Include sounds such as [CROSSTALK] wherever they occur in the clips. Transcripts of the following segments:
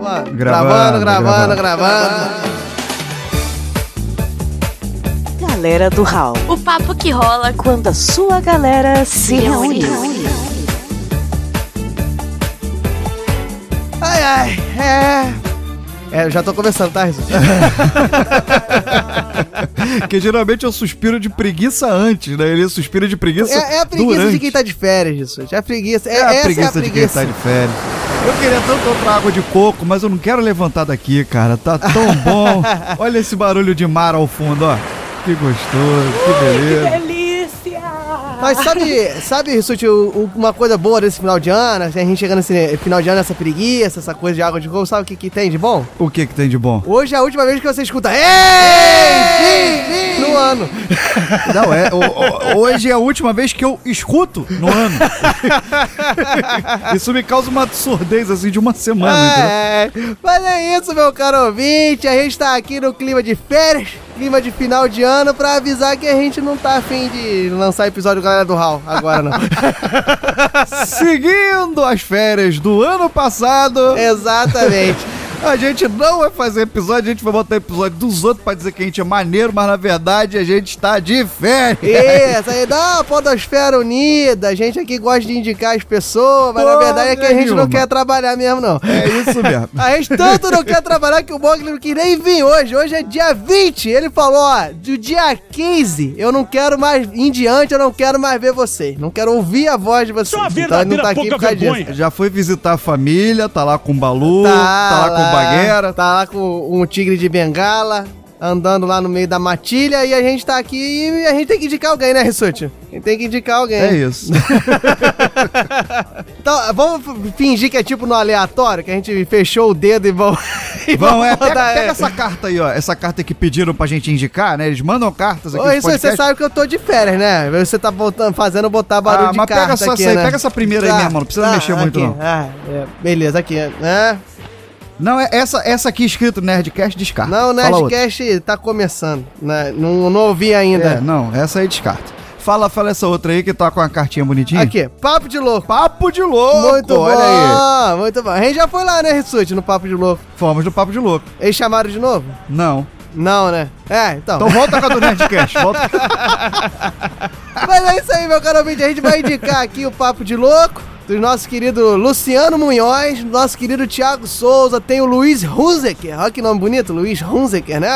Gravando, Gravando, gravando, gravando. gravando. Galera do Hall. O papo que rola Quando a sua galera se reúne. Ai, ai, é. É, eu já tô começando, tá, [LAUGHS] Jesus? Que geralmente eu suspiro de preguiça antes, né? Ele suspira de preguiça É, é a preguiça durante. de quem tá de férias, Jesus. É a preguiça. É, É a preguiça, é a de quem tá de férias. Eu queria tanto outra água de coco, mas eu não quero levantar daqui, cara. Tá tão bom. [LAUGHS] Olha esse barulho de mar ao fundo, ó. Que gostoso, que beleza. Delícia! Mas sabe, sabe, o- uma coisa boa desse final de ano, a gente chegando nesse final de ano, essa preguiça, essa coisa de água de coco, sabe o que, que tem de bom? O que que tem de bom? Hoje é a última vez que você escuta Ei, fim, no ano. [LAUGHS] Não, é. o- o- hoje é a última vez que eu escuto no ano. [LAUGHS] Isso me causa uma surdez assim de uma semana, entendeu? É, mas é isso, meu caro ouvinte. A gente tá aqui no clima de férias, clima de final de ano, pra avisar que a gente não tá afim de lançar episódio Galera do Hall agora, não. [LAUGHS] Seguindo as férias do ano passado, Exatamente. A gente não vai fazer episódio, a gente vai botar episódio dos outros pra dizer que a gente é maneiro, mas na verdade a gente tá de férias. Isso, aí dá uma podosfera unida. A gente aqui gosta de indicar as pessoas, mas na Porra verdade é que a gente não nenhuma. quer trabalhar mesmo, não. É isso mesmo. A gente tanto não quer trabalhar que o Mogli não nem vir hoje. Hoje é dia 20. Ele falou, ó, do dia 15, eu não quero mais, em diante, eu não quero mais ver vocês. Não quero ouvir a voz de vocês. Só uma então ele não tá aqui por causa vergonha. disso. Já foi visitar a família, tá lá com o Balu, tá, lá com Baguera. Tá lá com um tigre de bengala, andando lá no meio da matilha, e a gente tá aqui e a gente tem que indicar alguém, né, Rissuti? A gente tem que indicar alguém. É isso. [LAUGHS] Então, vamos fingir que é tipo no aleatório, que a gente fechou o dedo e vamos. [LAUGHS] e Vamos, é, pega, pega é. essa carta aí, ó. Essa carta que pediram pra gente indicar, né? Eles mandam cartas aqui Ô, isso, você sabe que eu tô de férias, né? Você tá botando, fazendo botar barulho Ah, de mas pega carta só aqui, essa aí, né? pega essa primeira aí mesmo, não precisa mexer muito, aqui. não. Ah, é, beleza, aqui. né? Não, é essa, essa aqui escrito Nerdcast descarta. Não. Nerdcast tá começando. né? Não, não ouvi ainda. É, não, essa aí descarta. Fala, fala essa outra aí que tá com a cartinha bonitinha. Aqui, Papo de Louco. Papo de louco! muito olha aí. bom, muito bom. A gente já foi lá, né, Rissuti, no Papo de Louco. Fomos no Papo de Louco. Eles chamaram de novo? Não. Não, né? É, então. Então volta com a do Nerdcast. [LAUGHS] Volta. Mas é isso aí, meu caro ouvinte. A gente vai indicar aqui o Papo de Louco. Do nosso querido Luciano Munhoz, nosso querido Thiago Souza, tem o Luiz Hunzeker. Olha que nome bonito, Luiz Hunzeker, né?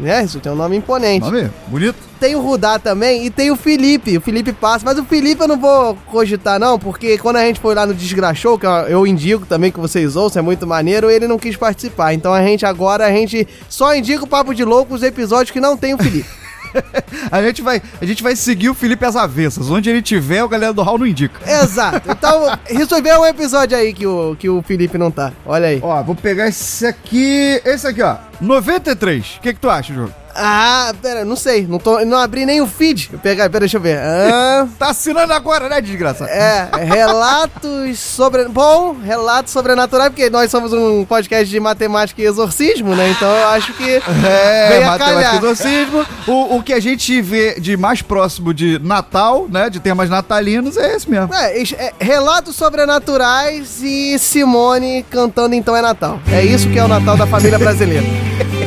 né? Isso tem um nome imponente. Nome bonito. Tem o Rudá também e tem o Felipe, o Felipe Passa. Mas o Felipe eu não vou cogitar, não, porque quando a gente foi lá no Desgraxou, que eu- eu indico também que vocês ouçam, é muito maneiro, ele não quis participar. Então a gente agora, a gente só indica o Papo de Louco os episódios que não tem o Felipe. [LAUGHS] [LAUGHS] A gente, vai, a gente vai seguir o Felipe às avessas. Onde ele tiver, o galera do Hall não indica. Exato. Então, [LAUGHS] resolveu um episódio aí que o, que o Felipe não tá. Olha aí. Ó, vou pegar esse aqui. Esse aqui, ó. 93. O que, que tu acha, João? Ah, pera, não sei. Não, tô, não abri nem o feed. Eu pegar, pera, deixa eu ver. Ah, [LAUGHS] Tá assinando agora, né, desgraçado? é, relatos sobre. Bom, relatos sobrenaturais, porque nós somos um podcast de matemática e exorcismo, né? Então eu acho que. [LAUGHS] É, Vem matemática e exorcismo. O, o que a gente vê de mais próximo de Natal, né? De temas natalinos, é esse mesmo. É, é, relatos sobrenaturais e Simone cantando Então é Natal. É isso que é o Natal da família brasileira.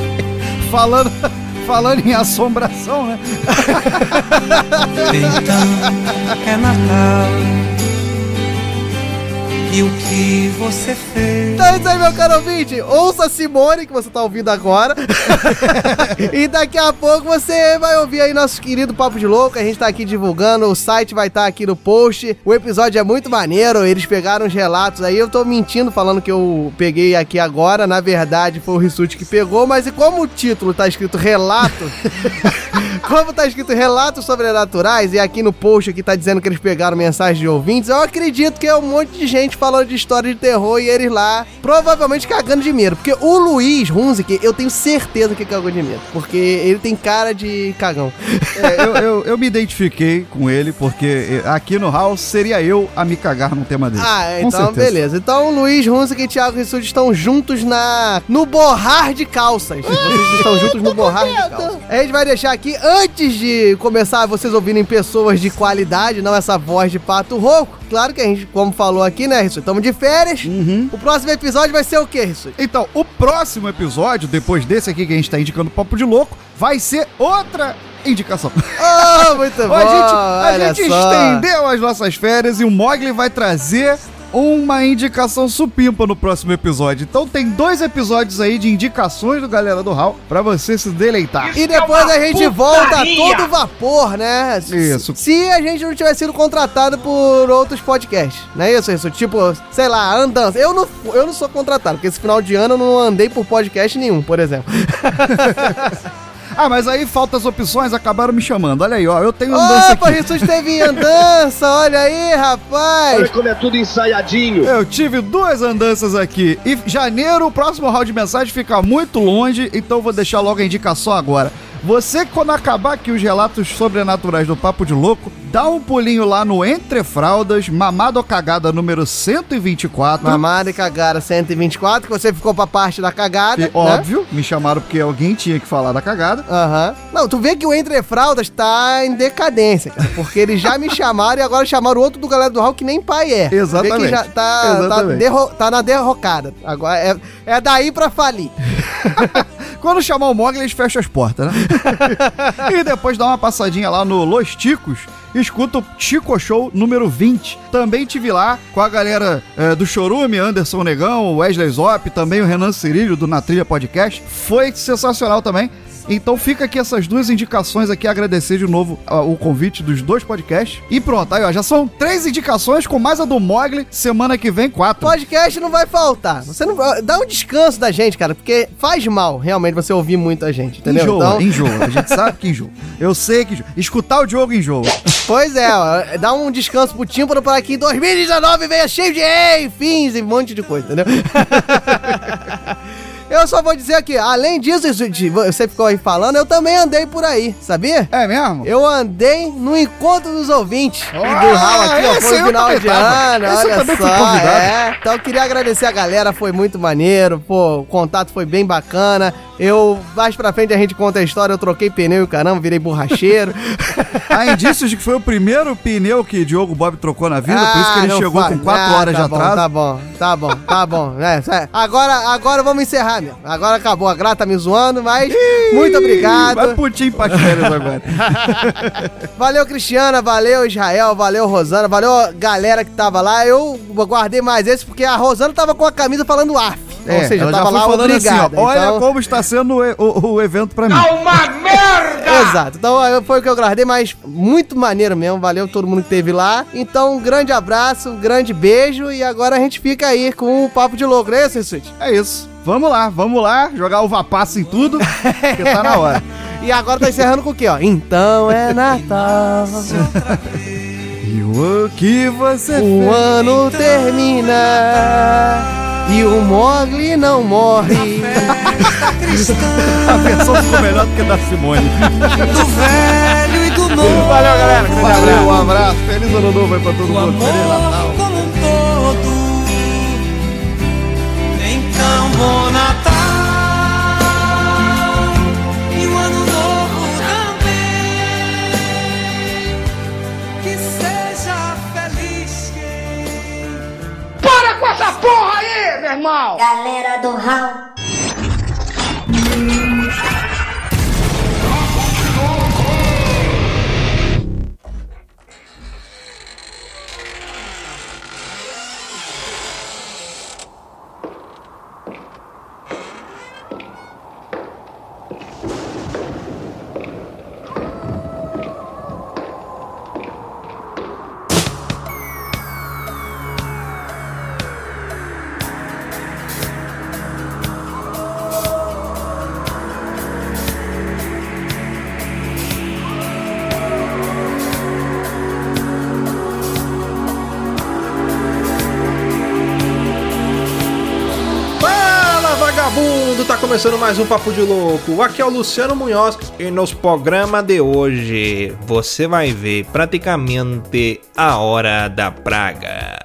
[LAUGHS] Falando, falando em assombração, né? Então é Natal. E o que você fez? Então é isso aí, meu caro ouvinte. Ouça a Simone, que você tá ouvindo agora. [LAUGHS] e daqui a pouco você vai ouvir aí nosso querido Papo de Louco. A gente tá aqui divulgando, o site vai estar aqui no post. O episódio é muito maneiro, eles pegaram os relatos aí. Eu tô mentindo falando que eu peguei aqui agora. Na verdade, foi o Rissuti que pegou, mas e como o título tá escrito relato... [LAUGHS] Como tá escrito relatos sobrenaturais e aqui no post aqui tá dizendo que eles pegaram mensagens de ouvintes, eu acredito que é um monte de gente falando de história de terror e eles lá provavelmente cagando de medo. Porque o Luiz Hunziker, eu tenho certeza que cagou de medo. Porque ele tem cara de cagão. É, eu, eu, eu me identifiquei com ele, porque eh, aqui no House seria eu a me cagar num tema desse. Ah, Com então certeza. beleza. Então Luiz Hunziker e Thiago Rissuti estão juntos na no borrar de calças. [LAUGHS] Vocês estão juntos no borrar de calças. A gente vai deixar aqui, antes de começar vocês ouvirem pessoas de qualidade, não essa voz de pato rouco, claro que a gente, como falou aqui, né, Rissu? Estamos de férias. Uhum. O próximo episódio vai ser o quê, Rissu? Então, o próximo episódio, depois desse aqui que a gente tá indicando Papo de Louco, vai ser outra indicação. Oh, [LAUGHS] muito [LAUGHS] bom. a gente, a gente estendeu as nossas férias e o Mogli vai trazer uma indicação supimpa no próximo episódio. Então tem dois episódios aí de indicações do Galera do Hall pra você se deleitar. E depois a gente volta a todo vapor, né? Isso. Se a gente não tivesse sido contratado por outros podcasts, não é isso, isso? Tipo, sei lá, andança. Eu não, eu não sou contratado, porque esse final de ano eu não andei por podcast nenhum, por exemplo. [LAUGHS] Ah, mas aí falta as opções, acabaram me chamando. Olha aí, ó, eu tenho andança Opa, aqui. Jesus teve andança, olha aí, rapaz. como é tudo ensaiadinho. Eu tive duas andanças aqui. E janeiro, o próximo round de mensagem fica muito longe, então vou deixar logo a indicação agora. Você, quando acabar aqui os relatos sobrenaturais do Papo de Louco, dá um pulinho lá no Entre Fraldas, Mamado ou Cagada número 124. Mamada e cagada 124, que você ficou pra parte da cagada. E, né? óbvio, me chamaram porque alguém tinha que falar da cagada. Aham. Não, tu vê que o Entre Fraldas tá em decadência, cara. Porque eles já me [LAUGHS] chamaram e agora chamaram outro do Galera do Hall que nem pai é. Tu vê Exatamente. que já tá, tá, Exatamente. derro- tá na derrocada. Agora é, é daí pra falir. [LAUGHS] Quando chamar o Mogli, eles fecham as portas, né? [LAUGHS] e depois dá uma passadinha lá no Los Ticos, escuta o Chico Show número 20. Também tive lá com a galera eh, do Chorume, Anderson Negão, Wesley Zop, também o Renan Cirilho do Na Trilha Podcast. Foi sensacional também. Então fica aqui essas duas indicações aqui, agradecer de novo ah, o convite dos dois podcasts. E pronto, aí ó, já são três indicações com mais a do Mogli, semana que vem quatro. Podcast não vai faltar. Você não dá um descanso da gente, cara, porque faz mal realmente você ouvir muito a gente, entendeu? Enjoa, Então, enjoa. A gente sabe que enjoa. Eu sei que enjoa. Escutar o Diogo enjoa. pois é, ó, dá um descanso pro tímpano para que em 2019 venha cheio de ei, fins e um monte de coisa, entendeu? [LAUGHS] Eu só vou dizer aqui, além disso, você ficou aí falando, eu também andei por aí, sabia? É mesmo? Eu andei no encontro dos ouvintes do Ah, Raul aqui, ó, esse foi eu final de ano, Esse olha só, é. Então eu queria agradecer a galera, foi muito maneiro, pô, o contato foi bem bacana. Eu, mais pra frente a gente conta a história, eu troquei pneu e o caramba, virei borracheiro. [LAUGHS] Há indícios de que foi o primeiro pneu que Diogo Bob trocou na vida, por isso que Ah, ele não chegou faz. com 4 Ah, horas tá de bom, atraso. Tá bom, tá bom, tá bom. É, é. Agora, agora vamos encerrar mesmo. Agora acabou. A Gra tá me zoando, mas muito obrigado. Vai putinho pras férias agora. [LAUGHS] Valeu, Cristiana, valeu, Israel, valeu, Rosana, valeu a galera que tava lá. Eu guardei mais esse porque a Rosana tava com a camisa falando AF. Ou seja, É, ela já tava foi lá falando obrigada. assim, ó, olha então- como está sendo o, o- o evento pra mim. Exato. Então eu- foi o que eu guardei, mas muito maneiro mesmo. Valeu todo mundo que esteve lá. Então, um grande abraço, um grande beijo. E agora a gente fica aí com o Papo de Louco, não é isso, Suit? É isso. Vamos lá, vamos lá, jogar uva passa em tudo, porque tá na hora. [LAUGHS] E agora tá encerrando com o quê, ó? Então é Natal. E o que você O ano termina. E o Mogli não morre. A versão ficou melhor do que a da Simone. Do velho e do novo. Valeu, galera. Valeu, um abraço. Feliz ano novo aí pra todo O mundo. Feliz Natal. Então, bom Natal. E o ano novo também. Que seja feliz quem. Galera do Raul. Começando mais um Papo de Louco. Aqui é o Luciano Munhoz e nos programa de hoje você vai ver praticamente a hora da praga.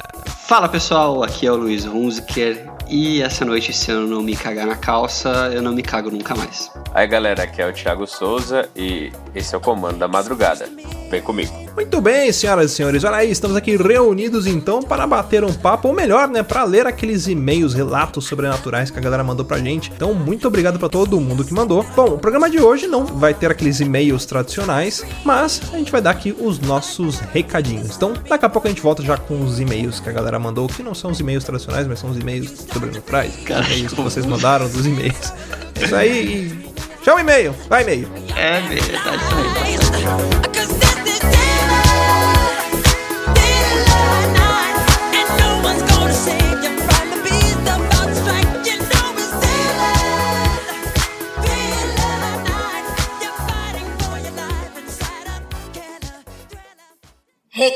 Fala pessoal, aqui é o Luiz Hunziker e essa noite, se eu não me cagar na calça, eu não me cago nunca mais. Aí galera, aqui é o Thiago Souza e esse é o Comando da Madrugada. Vem comigo. Muito bem, senhoras e senhores, olha aí, estamos aqui reunidos então para bater um papo, ou melhor, né, para ler aqueles e-mails, relatos sobrenaturais que a galera mandou pra gente. Então, muito obrigado para todo mundo que mandou. Bom, o programa de hoje não vai ter aqueles e-mails tradicionais, mas a gente vai dar aqui os nossos recadinhos. Então, daqui a pouco a gente volta já com os e-mails que a galera mandou, que não são os e-mails tradicionais, mas são os e-mails sobrenaturais. Cara, e-mails que vocês mandaram dos e-mails. É Isso aí. Chama o e-mail, vai e-mail. É verdade, isso aí.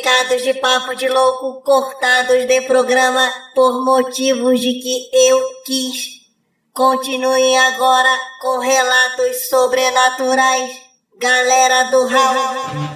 De papo de louco cortados de programa por motivos de que eu quis. Continuem agora com relatos sobrenaturais. Galera do Raul.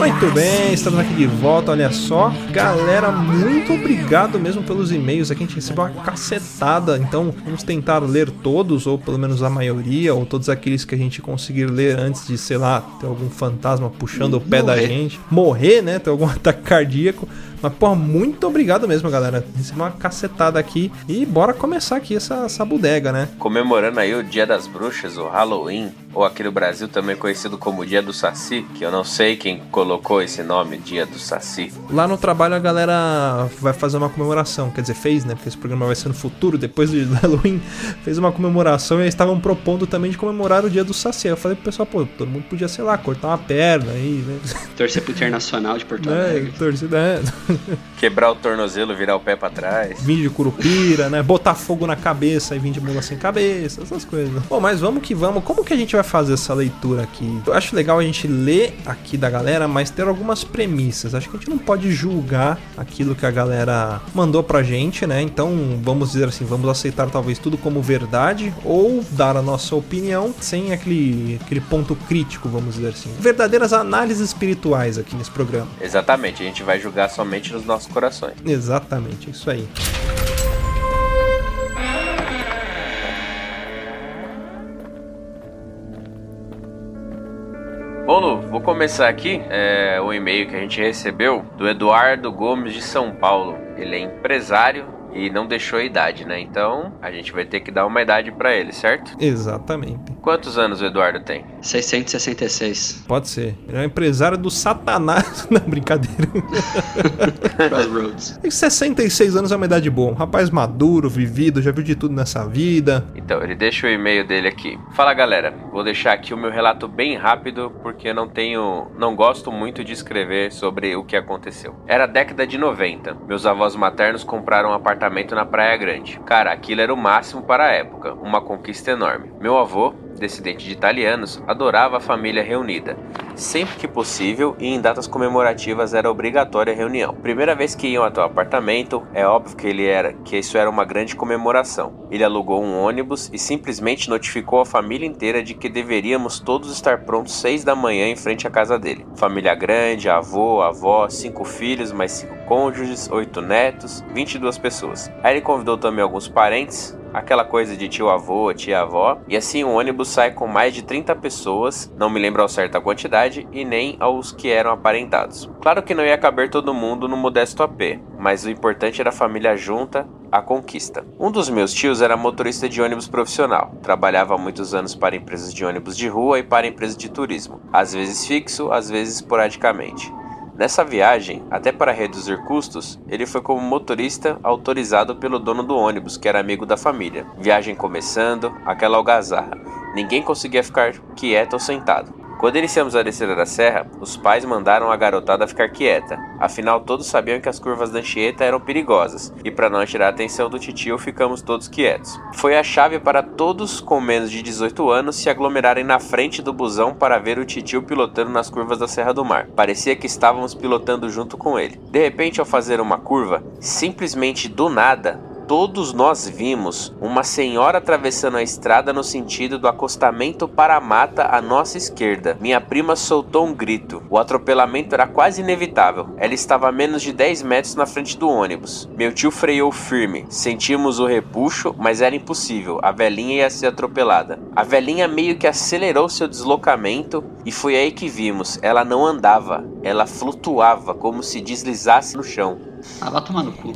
Muito bem, estamos aqui de volta, olha só. Galera, muito obrigado mesmo pelos e-mails. Aqui a gente recebeu uma cacetada, então vamos tentar ler todos, ou pelo menos a maioria, ou todos aqueles que a gente conseguir ler antes de, sei lá, ter algum fantasma puxando o pé da Morrer. gente. Morrer, né? Ter algum [LAUGHS] ataque cardíaco. Mas, pô, muito obrigado mesmo, galera. Recebeu uma cacetada aqui. E bora começar aqui essa, essa bodega, né? comemorando aí o Dia das Bruxas, o Halloween, ou aqui no Brasil também conhecido como Dia do Saci, que eu não sei quem colocou esse nome, Dia do Saci. Lá no trabalho a galera vai fazer uma comemoração, quer dizer, fez, né? Porque esse programa vai ser no futuro, depois do [LAUGHS] Halloween, fez uma comemoração e eles estavam propondo também de comemorar o dia do Saci. Eu falei pro pessoal, pô, todo mundo podia, sei lá, cortar uma perna aí, né? Torcer pro Internacional de Porto [LAUGHS] né? Alegre. Torcida, né? [LAUGHS] Quebrar o tornozelo, virar o pé pra trás. Vinho de curupira, né? Botar fogo na cabeça e vir de mula sem cabeça, essas coisas. Bom, mas vamos que vamos. Como que a gente vai fazer essa leitura aqui? Eu acho legal a gente ler aqui da galera, mas ter algumas premissas. Acho que a gente não pode julgar aquilo que a galera mandou pra gente, né? Então, vamos dizer assim, vamos aceitar talvez tudo como verdade ou dar a nossa opinião sem aquele, aquele ponto crítico, vamos dizer assim. Verdadeiras análises espirituais aqui nesse programa. Exatamente, a gente vai julgar somente nos nossos corações. Exatamente, isso aí. Bom, Lu, vou começar aqui é, o e-mail que a gente recebeu do Eduardo Gomes de São Paulo. Ele é empresário e não deixou a idade, né? Então a gente vai ter que dar uma idade pra ele, certo? Exatamente. Quantos anos o Eduardo tem? 666. Pode ser. Ele é um empresário do satanás. [LAUGHS] Não, brincadeira. [LAUGHS] Crossroads. Tem 66 anos é uma idade boa. Um rapaz maduro, vivido, já viu de tudo nessa vida. Então, ele deixa o e-mail dele aqui. Fala galera, vou deixar aqui o meu relato bem rápido porque eu não tenho, não gosto muito de escrever sobre o que aconteceu. Era a década de 90. Meus avós maternos compraram um apartamento na Praia Grande. Cara, aquilo era o máximo para a época, uma conquista enorme. Meu avô, descendente de italianos, adorava a família reunida. Sempre que possível e em datas comemorativas era obrigatória a reunião. Primeira vez que iam até o apartamento, é óbvio que ele era que isso era uma grande comemoração. Ele alugou um ônibus e simplesmente notificou a família inteira de que deveríamos todos estar prontos seis da manhã em frente à casa dele. Família grande, avô, avó, cinco filhos, mais cinco cônjuges, oito netos, 22 pessoas. Aí ele convidou também alguns parentes, aquela coisa de tio avô, tia avó, e assim o ônibus sai com mais de 30 pessoas, não me lembro ao certo a quantidade e nem aos que eram aparentados. Claro que não ia caber todo mundo no modesto AP, mas o importante era a família junta, a conquista. Um dos meus tios era motorista de ônibus profissional, trabalhava há muitos anos para empresas de ônibus de rua e para empresas de turismo, às vezes fixo, às vezes esporadicamente. Nessa viagem, até para reduzir custos, ele foi como motorista autorizado pelo dono do ônibus, que era amigo da família. Viagem começando, aquela algazarra. Ninguém conseguia ficar quieto ou sentado. Quando iniciamos a descer da serra, os pais mandaram a garotada ficar quieta. Afinal, todos sabiam que as curvas da Anchieta eram perigosas, e para não tirar a atenção do titio, ficamos todos quietos. Foi a chave para todos com menos de 18 anos se aglomerarem na frente do busão para ver o titio pilotando nas curvas da Serra do Mar. Parecia que estávamos pilotando junto com ele. De repente, ao fazer uma curva, simplesmente do nada, todos nós vimos uma senhora atravessando a estrada no sentido do acostamento para a mata à nossa esquerda. Minha prima soltou um grito. O atropelamento era quase inevitável. Ela estava a menos de 10 metros na frente do ônibus. Meu tio freou firme. Sentimos o repuxo, mas era impossível. A velhinha ia ser atropelada. A velhinha meio que acelerou seu deslocamento e foi aí que vimos. Ela não andava, ela flutuava como se deslizasse no chão. Ah, vai tomar no cu.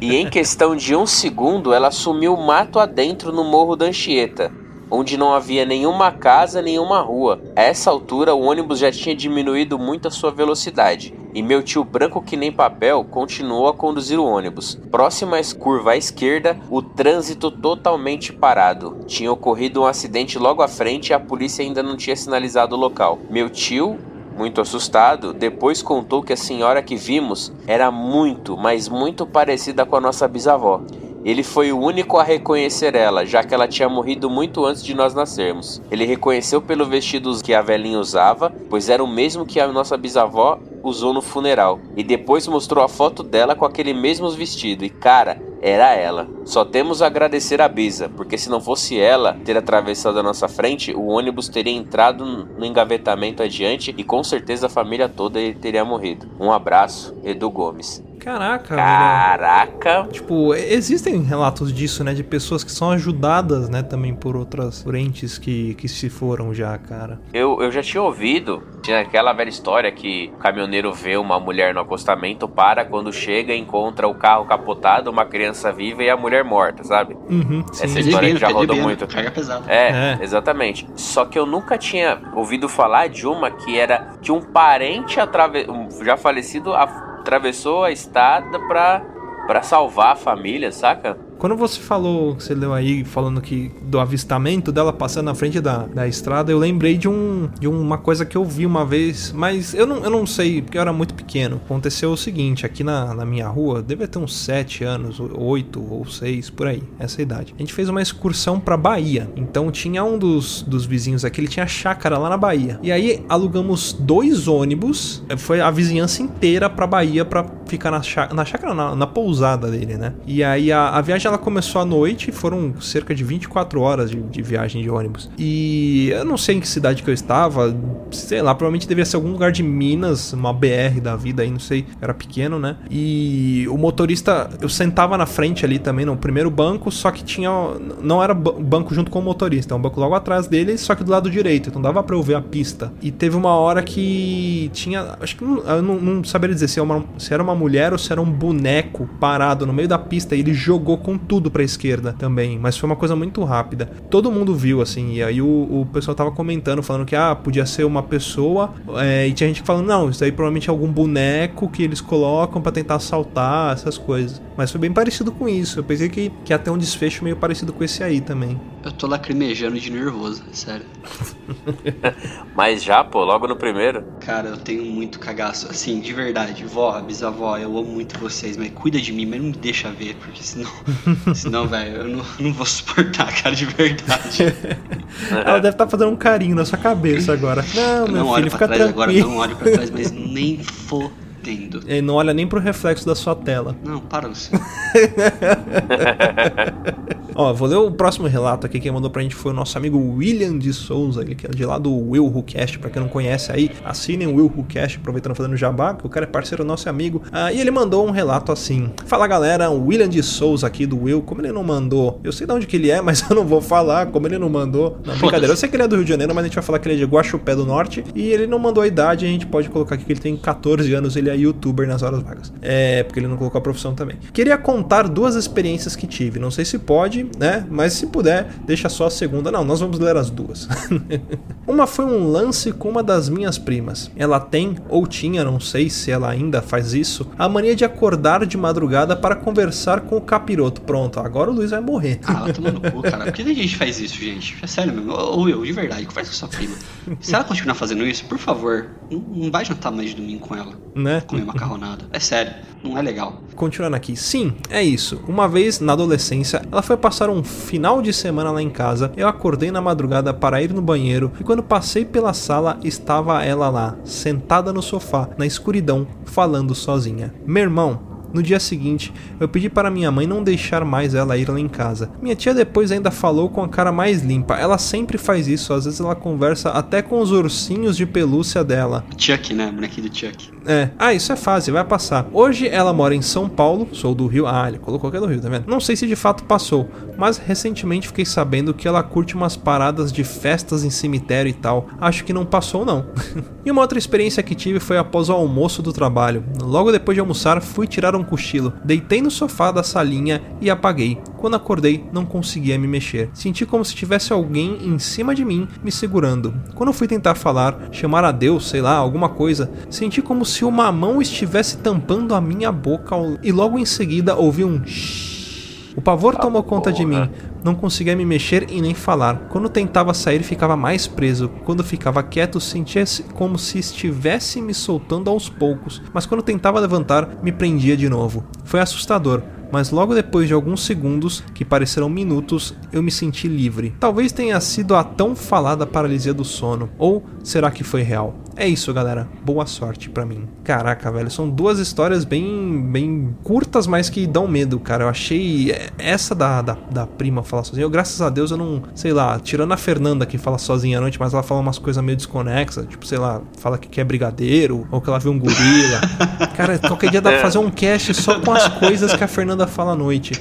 E em questão de um segundo, ela sumiu mato adentro no Morro da Anchieta, onde não havia nenhuma casa, nenhuma rua. A essa altura, o ônibus já tinha diminuído muito a sua velocidade, e meu tio branco que nem papel continuou a conduzir o ônibus. Próximo curva à esquerda, o trânsito totalmente parado. Tinha ocorrido um acidente logo à frente e a polícia ainda não tinha sinalizado o local. Meu tio muito assustado, depois contou que a senhora que vimos era muito, mas muito parecida com a nossa bisavó. Ele foi o único a reconhecer ela, já que ela tinha morrido muito antes de nós nascermos. Ele reconheceu pelo vestido que a velhinha usava, pois era o mesmo que a nossa bisavó usou no funeral. E depois mostrou a foto dela com aquele mesmo vestido. E cara, era ela. Só temos a agradecer a Bisa, porque se não fosse ela ter atravessado a nossa frente, o ônibus teria entrado no engavetamento adiante e com certeza a família toda teria morrido. Um abraço, Edu Gomes. Caraca. Caraca! Tipo, existem relatos disso, né? De pessoas que são ajudadas, né? Também por outras por entes que, que se foram já, cara. Eu, eu já tinha ouvido, tinha aquela velha história que o caminhoneiro vê uma mulher no acostamento, para, quando chega, encontra o carro capotado, uma criança viva e a mulher morta, sabe? Uhum, Essa sim. história que já rodou bebendo, muito. Carga pesada. É, É. exatamente. Só que eu nunca tinha ouvido falar de uma que era que um parente atrave... já falecido a- atravessou a estrada pra, pra salvar a família, saca? Quando você falou, você leu aí falando que do avistamento dela passando na frente da, da estrada, eu lembrei de, um, de uma coisa que eu vi uma vez, mas eu não, eu não sei, porque eu era muito pequeno. Aconteceu o seguinte, aqui na, na minha rua, deve ter uns 7 anos, 8 ou 6, por aí, essa idade. A gente fez uma excursão pra Bahia. Então tinha um dos, dos vizinhos aqui, ele tinha chácara lá na Bahia. E aí alugamos dois ônibus, eh, foi a vizinhança inteira pra Bahia pra ficar na, na chácara, na, na pousada dele, né? E aí a, a viagem ela começou à noite, foram cerca de 24 horas de, de viagem de ônibus. E eu não sei em que cidade que eu estava, sei lá, provavelmente devia ser algum lugar de Minas, uma BR da vida aí, não sei, era pequeno, né? E o motorista, eu sentava na frente ali também, no primeiro banco, só que tinha, não era ba- banco junto com o motorista, é um banco logo atrás dele, só que do lado direito, então dava pra eu ver a pista. E teve uma hora que tinha, acho que eu não, não saberia dizer se era, uma, se era uma mulher ou se era um boneco parado no meio da pista e ele jogou com tudo pra esquerda também, mas foi uma coisa muito rápida. Todo mundo viu, assim, e aí o, o pessoal tava comentando, falando que, ah, podia ser uma pessoa, é, e tinha gente falando, não, isso aí provavelmente é algum boneco que eles colocam pra tentar assaltar, essas coisas. Mas foi bem parecido com isso, eu pensei que, que ia ter um desfecho meio parecido com esse aí também. Eu tô lacrimejando de nervoso, sério. [LAUGHS] Mas já, pô, logo no primeiro. Cara, eu tenho muito cagaço. Assim, de verdade. Vó, bisavó, eu amo muito vocês, mas cuida de mim, mas não me deixa ver, porque senão. [LAUGHS] senão, velho, eu não, não vou suportar, cara, de verdade. [LAUGHS] Ela deve estar fazendo um carinho na sua cabeça agora. Não, Eu meu não filho, olho fica pra trás agora, tranquilo. não olho pra trás, mas nem fodendo. Ele não olha nem pro reflexo da sua tela. Não, para você. [LAUGHS] Ó, vou ler o próximo relato aqui. Quem mandou pra gente foi o nosso amigo William de Souza, ele que é de lá do Will Who Cast. Pra quem não conhece aí, assinem o Will Who Cast, aproveitando fazendo jabá, que o cara é parceiro nosso e amigo. Ah, e ele mandou um relato assim: Fala galera, o William de Souza aqui do Will. Como ele não mandou, eu sei de onde que ele é, [LAUGHS] mas eu não vou falar. Como ele não mandou, não, brincadeira. Eu sei que ele é do Rio de Janeiro, mas a gente vai falar que ele é de Guaxupé do Norte. E ele não mandou a idade, a gente pode colocar aqui que ele tem 14 anos, ele é youtuber nas horas vagas. É, porque ele não colocou a profissão também. Queria contar duas experiências que tive. Não sei se pode, né? Mas se puder, deixa só a segunda. Não, nós vamos ler as duas. [LAUGHS] uma foi um lance com uma das minhas primas. Ela tem, ou tinha, não sei se ela ainda faz isso, a mania de acordar de madrugada para conversar com o capiroto. Pronto, agora o Luiz vai morrer. Ah, tomar no cu, cara. Por que a gente faz isso, gente? É sério mesmo. Ou eu, de verdade, conversa com sua prima. Se ela continuar fazendo isso, por favor, não, não vai jantar mais de domingo com ela. Né? Comer macarronada. É sério, não é legal. Continuando aqui, sim, é isso. Uma vez na adolescência, ela foi passar um final de semana lá em casa. Eu acordei na madrugada para ir no banheiro e quando passei pela sala, estava ela lá, sentada no sofá, na escuridão, falando sozinha. Meu irmão, No dia seguinte, eu pedi para minha mãe não deixar mais ela ir lá em casa. Minha tia depois ainda falou com a cara mais limpa. Ela sempre faz isso, às vezes ela conversa até com os ursinhos de pelúcia dela. Chuck, né? Bonequinho do Chuck. É. Ah, isso é fácil, vai passar. Hoje ela mora em São Paulo, sou do Rio. Ah, ele colocou que é do Rio, tá vendo? Não sei se de fato passou, mas recentemente fiquei sabendo que ela curte umas paradas de festas em cemitério e tal. Acho que não passou, não. [LAUGHS] e uma outra experiência que tive foi após o almoço do trabalho. Logo depois de almoçar, fui tirar um cochilo. Deitei no sofá da salinha e apaguei. Quando acordei, não conseguia me mexer. Senti como se tivesse alguém em cima de mim me segurando. Quando fui tentar falar, chamar a Deus, sei lá, alguma coisa, senti como se uma mão estivesse tampando a minha boca e logo em seguida ouvi um shhh. O pavor tomou conta de mim. Não conseguia me mexer e nem falar. Quando tentava sair, ficava mais preso. Quando ficava quieto, sentia -se como se estivesse me soltando aos poucos. Mas quando tentava levantar, me prendia de novo. Foi assustador. Mas logo depois de alguns segundos, que pareceram minutos, eu me senti livre. Talvez tenha sido a tão falada paralisia do sono. Ou será que foi real? É isso, galera. Boa sorte pra mim. Caraca, velho, são duas histórias bem bem curtas, mas que dão medo, cara. Eu achei essa da, da, da prima falar sozinha. Eu, graças a Deus, eu não, sei lá, tirando a Fernanda que fala sozinha à noite, mas ela fala umas coisas meio desconexas. Tipo, sei lá, fala que quer brigadeiro, ou que ela viu um gorila. [LAUGHS] cara, qualquer dia dá pra fazer um cast só com as coisas que a Fernanda fala à noite.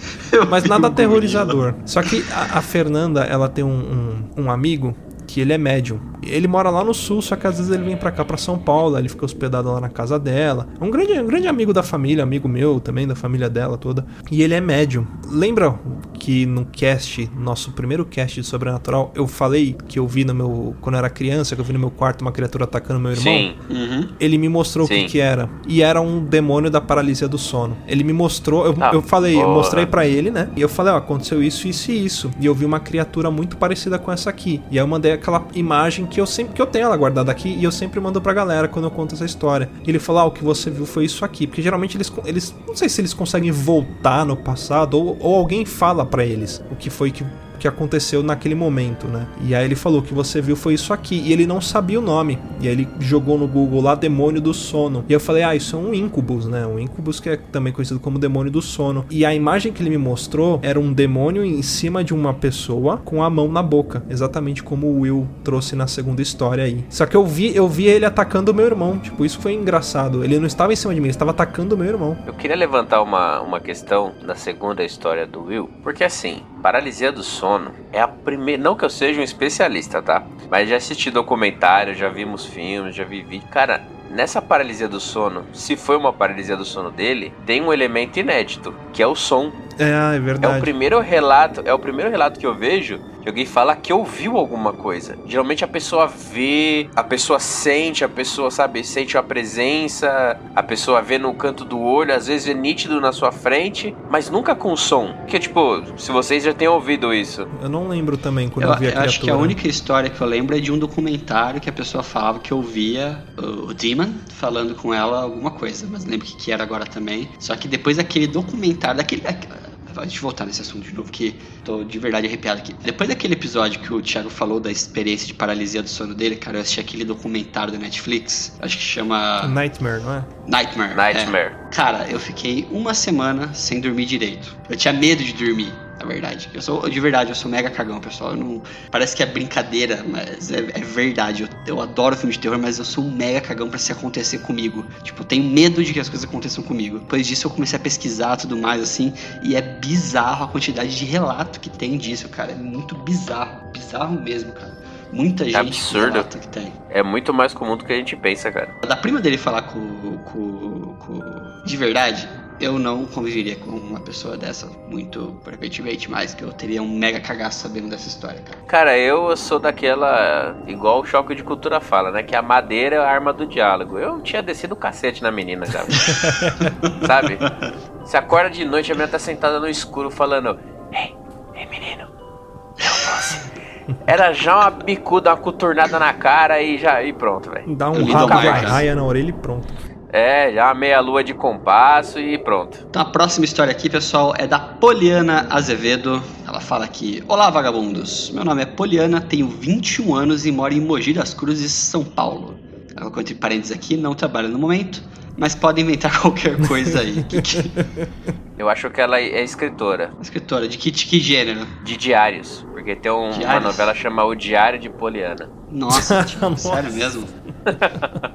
Mas nada aterrorizador. Só que a, a Fernanda, ela tem um, um, um amigo que ele é médium. Ele mora lá no sul, só que às vezes ele vem pra cá, pra São Paulo, ele fica hospedado lá na casa dela. É um grande, um grande amigo da família, amigo meu também, da família dela toda. E ele é médium. Lembra que no cast, nosso primeiro cast de Sobrenatural, eu falei que eu vi no meu. Quando eu era criança, que eu vi no meu quarto uma criatura atacando meu irmão? Sim. Uhum. Ele me mostrou o que, que era. E era um demônio da paralisia do sono. Ele me mostrou, eu, Ah, eu falei, eu mostrei pra ele, né? E eu falei, ó, aconteceu isso, isso e isso. E eu vi uma criatura muito parecida com essa aqui. E aí eu mandei aquela imagem que eu sempre que eu tenho ela guardada aqui e eu sempre mando pra galera quando eu conto essa história. Ele falou, ah, o que você viu foi isso aqui. Porque geralmente eles, eles não sei se eles conseguem voltar no passado ou, ou alguém fala pra eles o que foi que que aconteceu naquele momento, né? E aí ele falou que você viu foi isso aqui e ele não sabia o nome. E aí ele jogou no Google lá demônio do sono. E eu falei: "Ah, isso é um incubus, né? Um incubus que é também conhecido como demônio do sono". E a imagem que ele me mostrou era um demônio em cima de uma pessoa com a mão na boca, exatamente como o Will trouxe na segunda história aí. Só que eu vi, eu vi ele atacando o meu irmão. Tipo, isso foi engraçado. Ele não estava em cima de mim, ele estava atacando o meu irmão. Eu queria levantar uma, uma questão da segunda história do Will, porque assim, paralisia do sono é a primeira. Não que eu seja um especialista, tá? Mas já assisti documentário, já vimos filmes, já vi vídeo. Cara, nessa paralisia do sono, se foi uma paralisia do sono dele, tem um elemento inédito, que é o som. É, é É verdade. o primeiro relato, é o primeiro relato que eu vejo que alguém fala que ouviu alguma coisa. Geralmente a pessoa vê, a pessoa sente, a pessoa sabe, sente a presença, a pessoa vê no canto do olho, às vezes é nítido na sua frente, mas nunca com som. Porque tipo, se vocês já têm ouvido isso, Eu não lembro também quando Eu, eu, vi a eu criatura. acho que a única história que eu lembro é de um documentário que a pessoa falava que ouvia o, o Demon falando com ela alguma coisa, mas lembro que, que era agora também. Só que depois daquele documentário, daquele. Deixa eu voltar nesse assunto de novo, que tô de verdade arrepiado aqui. Depois daquele episódio que o Thiago falou da experiência de paralisia do sono dele, cara, eu assisti aquele documentário da Netflix, acho que chama Nightmare, não é? Nightmare. Nightmare. É. Cara, eu fiquei uma semana sem dormir direito. Eu tinha medo de dormir, na verdade. Eu sou, de verdade, eu sou mega cagão, pessoal. Não, parece que é brincadeira, mas é, é verdade. Eu, eu adoro filme de terror, mas eu sou um mega cagão pra se acontecer comigo. Tipo, eu tenho medo de que as coisas aconteçam comigo. Depois disso, eu comecei a pesquisar tudo mais, assim, e é bizarro a quantidade de relato que tem disso, cara. É muito bizarro. Bizarro mesmo, cara. Muita gente absurdo. relata que tem. é muito mais comum do que a gente pensa, cara. Da prima dele falar com, com, com. De verdade, eu não conviveria com uma pessoa dessa muito frequentemente, mas que eu teria um mega cagaço sabendo dessa história, cara. Cara, eu sou daquela. Igual o choque de cultura fala, né? Que a madeira é a arma do diálogo. Eu tinha descido o cacete na menina, cara. [LAUGHS] Sabe? Você acorda de noite, a menina tá sentada no escuro falando: Ei, ei, menino, eu doce. Era já uma bicuda, uma coturnada na cara e já. E pronto, velho. Dá um de né? raia na orelha e pronto. É, já meia lua de compasso e pronto. Então a próxima história aqui, pessoal, é da Poliana Azevedo. Ela fala aqui: Olá, vagabundos. Meu nome é Poliana, tenho 21 anos e moro em Mogi das Cruzes, São Paulo. Ela colocou entre parênteses aqui, não trabalho no momento. Mas podem inventar [LAUGHS] qualquer coisa aí. Que, que... Eu acho que ela é escritora Escritora, de que, de que gênero? de diários. Porque tem um- uma novela chamada O Diário de Poliana. Nossa, [LAUGHS] tio, sério mesmo?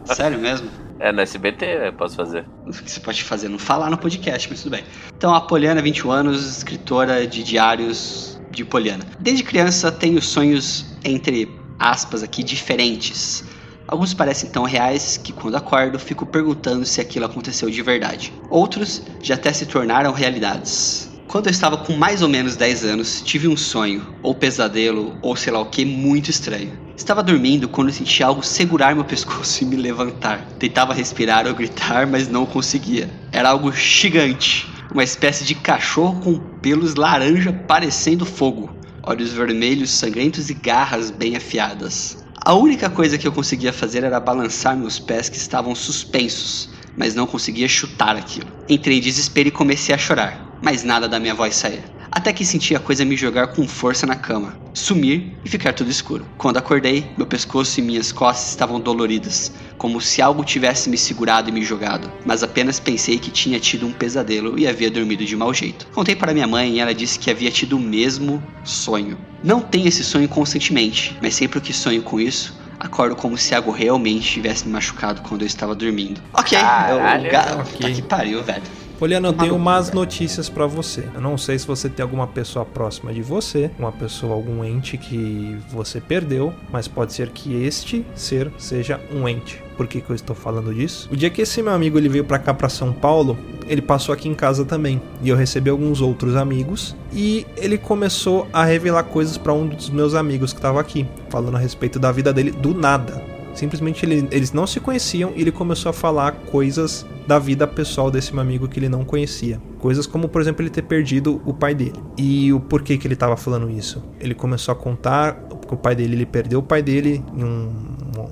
Sério mesmo? É no SBT, eu posso fazer. O que você pode fazer? Não falar no podcast, mas tudo bem. Então, a Poliana, 21 anos, escritora de diários de Poliana. Desde criança tenho sonhos, entre aspas aqui, diferentes. Alguns parecem tão reais que quando acordo fico perguntando se aquilo aconteceu de verdade. Outros já até se tornaram realidades. Quando eu estava com mais ou menos 10 anos, tive um sonho, ou pesadelo, ou sei lá o que, muito estranho. Estava dormindo quando senti algo segurar meu pescoço e me levantar. Tentava respirar ou gritar, mas não conseguia. Era algo gigante, uma espécie de cachorro com pelos laranja parecendo fogo, olhos vermelhos sangrentos e garras bem afiadas. A única coisa que eu conseguia fazer era balançar meus pés que estavam suspensos, mas não conseguia chutar aquilo. Entrei em desespero e comecei a chorar, mas nada da minha voz saía. Até que senti a coisa me jogar com força na cama, sumir e ficar tudo escuro. Quando acordei, meu pescoço e minhas costas estavam doloridas, como se algo tivesse me segurado e me jogado, mas apenas pensei que tinha tido um pesadelo e havia dormido de mau jeito. Contei para minha mãe e ela disse que havia tido o mesmo sonho. Não tenho esse sonho constantemente, mas sempre que sonho com isso, acordo como se algo realmente tivesse me machucado quando eu estava dormindo. Ok, Caralho, eu, ga... ok. Tá que pariu, velho. Poliana, eu tenho velho. notícias pra você. Eu não sei se você tem alguma pessoa próxima de você, uma pessoa, algum ente que você perdeu, mas pode ser que este ser seja um ente. Por que, que eu estou falando disso? O dia que esse meu amigo ele veio pra cá pra São Paulo, ele passou aqui em casa também. E eu recebi alguns outros amigos e ele começou a revelar coisas pra um dos meus amigos que tava aqui, falando a respeito da vida dele do nada. Simplesmente ele- eles não se conheciam e ele começou a falar coisas da vida pessoal desse meu amigo que ele não conhecia. Coisas como, por exemplo, ele ter perdido o pai dele. E o porquê que ele estava falando isso. Ele começou a contar que o pai dele, ele perdeu o pai dele em um,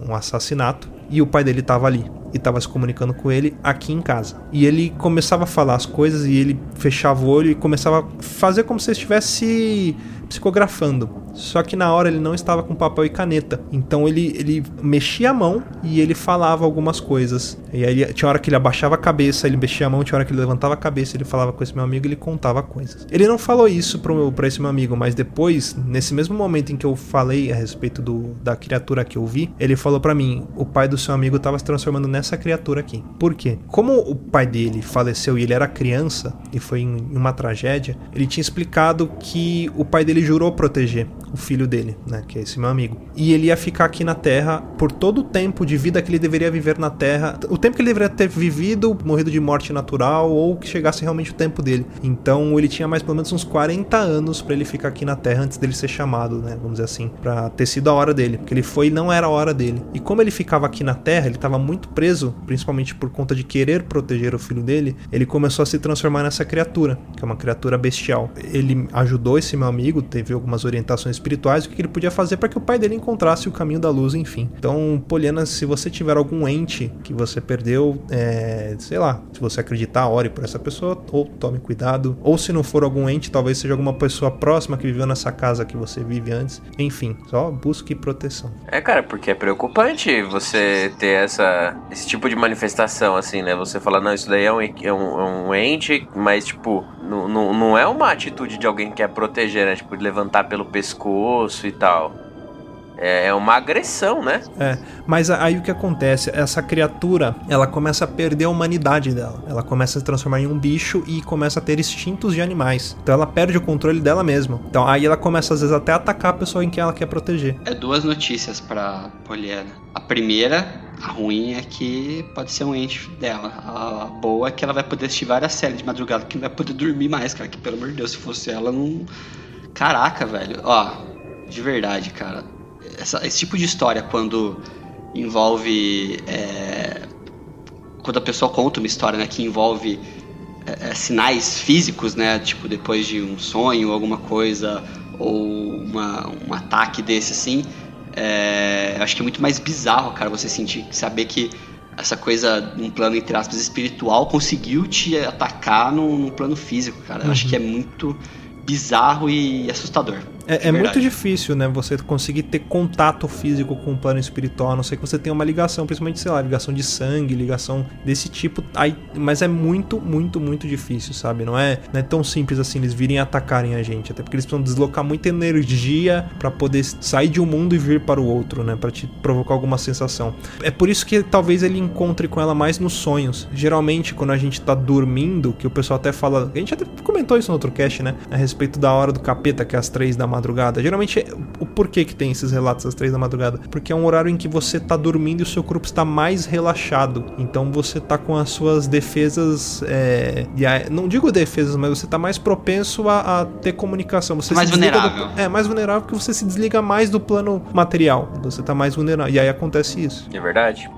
um assassinato. E o pai dele estava ali. E estava se comunicando com ele aqui em casa. E ele começava a falar as coisas e ele fechava o olho e começava a fazer como se estivesse psicografando. Só que na hora ele não estava com papel e caneta. Então ele, ele mexia a mão e ele falava algumas coisas. E aí tinha hora que ele abaixava a cabeça, ele mexia a mão, tinha hora que ele levantava a cabeça, ele falava com esse meu amigo ele contava coisas. Ele não falou isso pra esse meu amigo, mas depois, nesse mesmo momento em que eu falei a respeito do, da criatura que eu vi, ele falou pra mim: o pai do seu amigo estava se transformando nessa criatura aqui. Por quê? Como o pai dele faleceu e ele era criança e foi em uma tragédia, ele tinha explicado que o pai dele jurou proteger o filho dele, né, que é esse meu amigo. E ele ia ficar aqui na Terra por todo o tempo de vida que ele deveria viver na Terra, o tempo que ele deveria ter vivido, morrido de morte natural ou que chegasse realmente o tempo dele. Então ele tinha mais pelo menos uns 40 anos pra ele ficar aqui na Terra antes dele ser chamado, né, vamos dizer assim, Pra ter sido a hora dele, porque ele foi e não era a hora dele. E como ele ficava aqui na Terra, ele estava muito preso, principalmente por conta de querer proteger o filho dele, ele começou a se transformar nessa criatura, que é uma criatura bestial. Ele ajudou esse meu amigo, teve algumas orientações espirituais, o que ele podia fazer para que o pai dele encontrasse o caminho da luz, enfim. Então, Poliana, se você tiver algum ente que você perdeu, é, sei lá, se você acreditar, ore por essa pessoa, ou tome cuidado. Ou se não for algum ente, talvez seja alguma pessoa próxima que viveu nessa casa que você vive antes. Enfim, só busque proteção. É, cara, porque é preocupante você ter essa, esse tipo de manifestação, assim, né? Você falar, não, isso daí é um, é um, é um ente, mas, tipo, não, não, não é uma atitude de alguém que quer proteger, né? Tipo, de levantar pelo pescoço e tal. É, é uma agressão, né? É, mas aí o que acontece? Essa criatura, ela começa a perder a humanidade dela. Ela começa a se transformar em um bicho e começa a ter instintos de animais. Então ela perde o controle dela mesma. Então aí ela começa às vezes até a atacar a pessoa em quem ela quer proteger. É duas notícias pra Poliana. A primeira, a ruim, é que pode ser um ente dela. A boa é que ela vai poder assistir várias séries de madrugada que não vai poder dormir mais, cara. Que pelo amor de Deus, se fosse ela, não. Caraca, velho. Ó, de verdade, cara. Essa- esse tipo de história, quando envolve. é, Quando a pessoa conta uma história, né, que envolve é, é, sinais físicos, né? Tipo, depois de um sonho, alguma coisa, ou uma, um ataque desse assim. É, acho que é muito mais bizarro, cara, você sentir, saber que essa coisa, num plano, entre aspas, espiritual, conseguiu te atacar num, plano físico, cara. Eu acho que é muito bizarro e assustador. É, é muito difícil, né? Você conseguir ter contato físico com o plano espiritual, a não ser que você tenha uma ligação, principalmente, sei lá, ligação de sangue, ligação desse tipo. Aí, mas é muito, muito, muito difícil, sabe? Não é, não é tão simples assim eles virem atacarem a gente. Até porque eles precisam deslocar muita energia pra poder sair de um mundo e vir para o outro, né? Pra te provocar alguma sensação. É por isso que talvez ele encontre com ela mais nos sonhos. Geralmente, quando a gente tá dormindo, que o pessoal até fala. A gente até comentou isso no outro cast, né? A respeito da hora do capeta, que é às três da madrugada. Geralmente, o porquê que tem esses relatos às três da madrugada? Porque é um horário em que você tá dormindo e o seu corpo está mais relaxado. Então você tá com as suas defesas. É, e a- não digo defesas, mas você tá mais propenso a, a ter comunicação. Você Mais se desliga do- vulnerável. é, mais vulnerável porque você se desliga mais do plano material. Você tá mais vulnerável. E aí acontece isso. É verdade?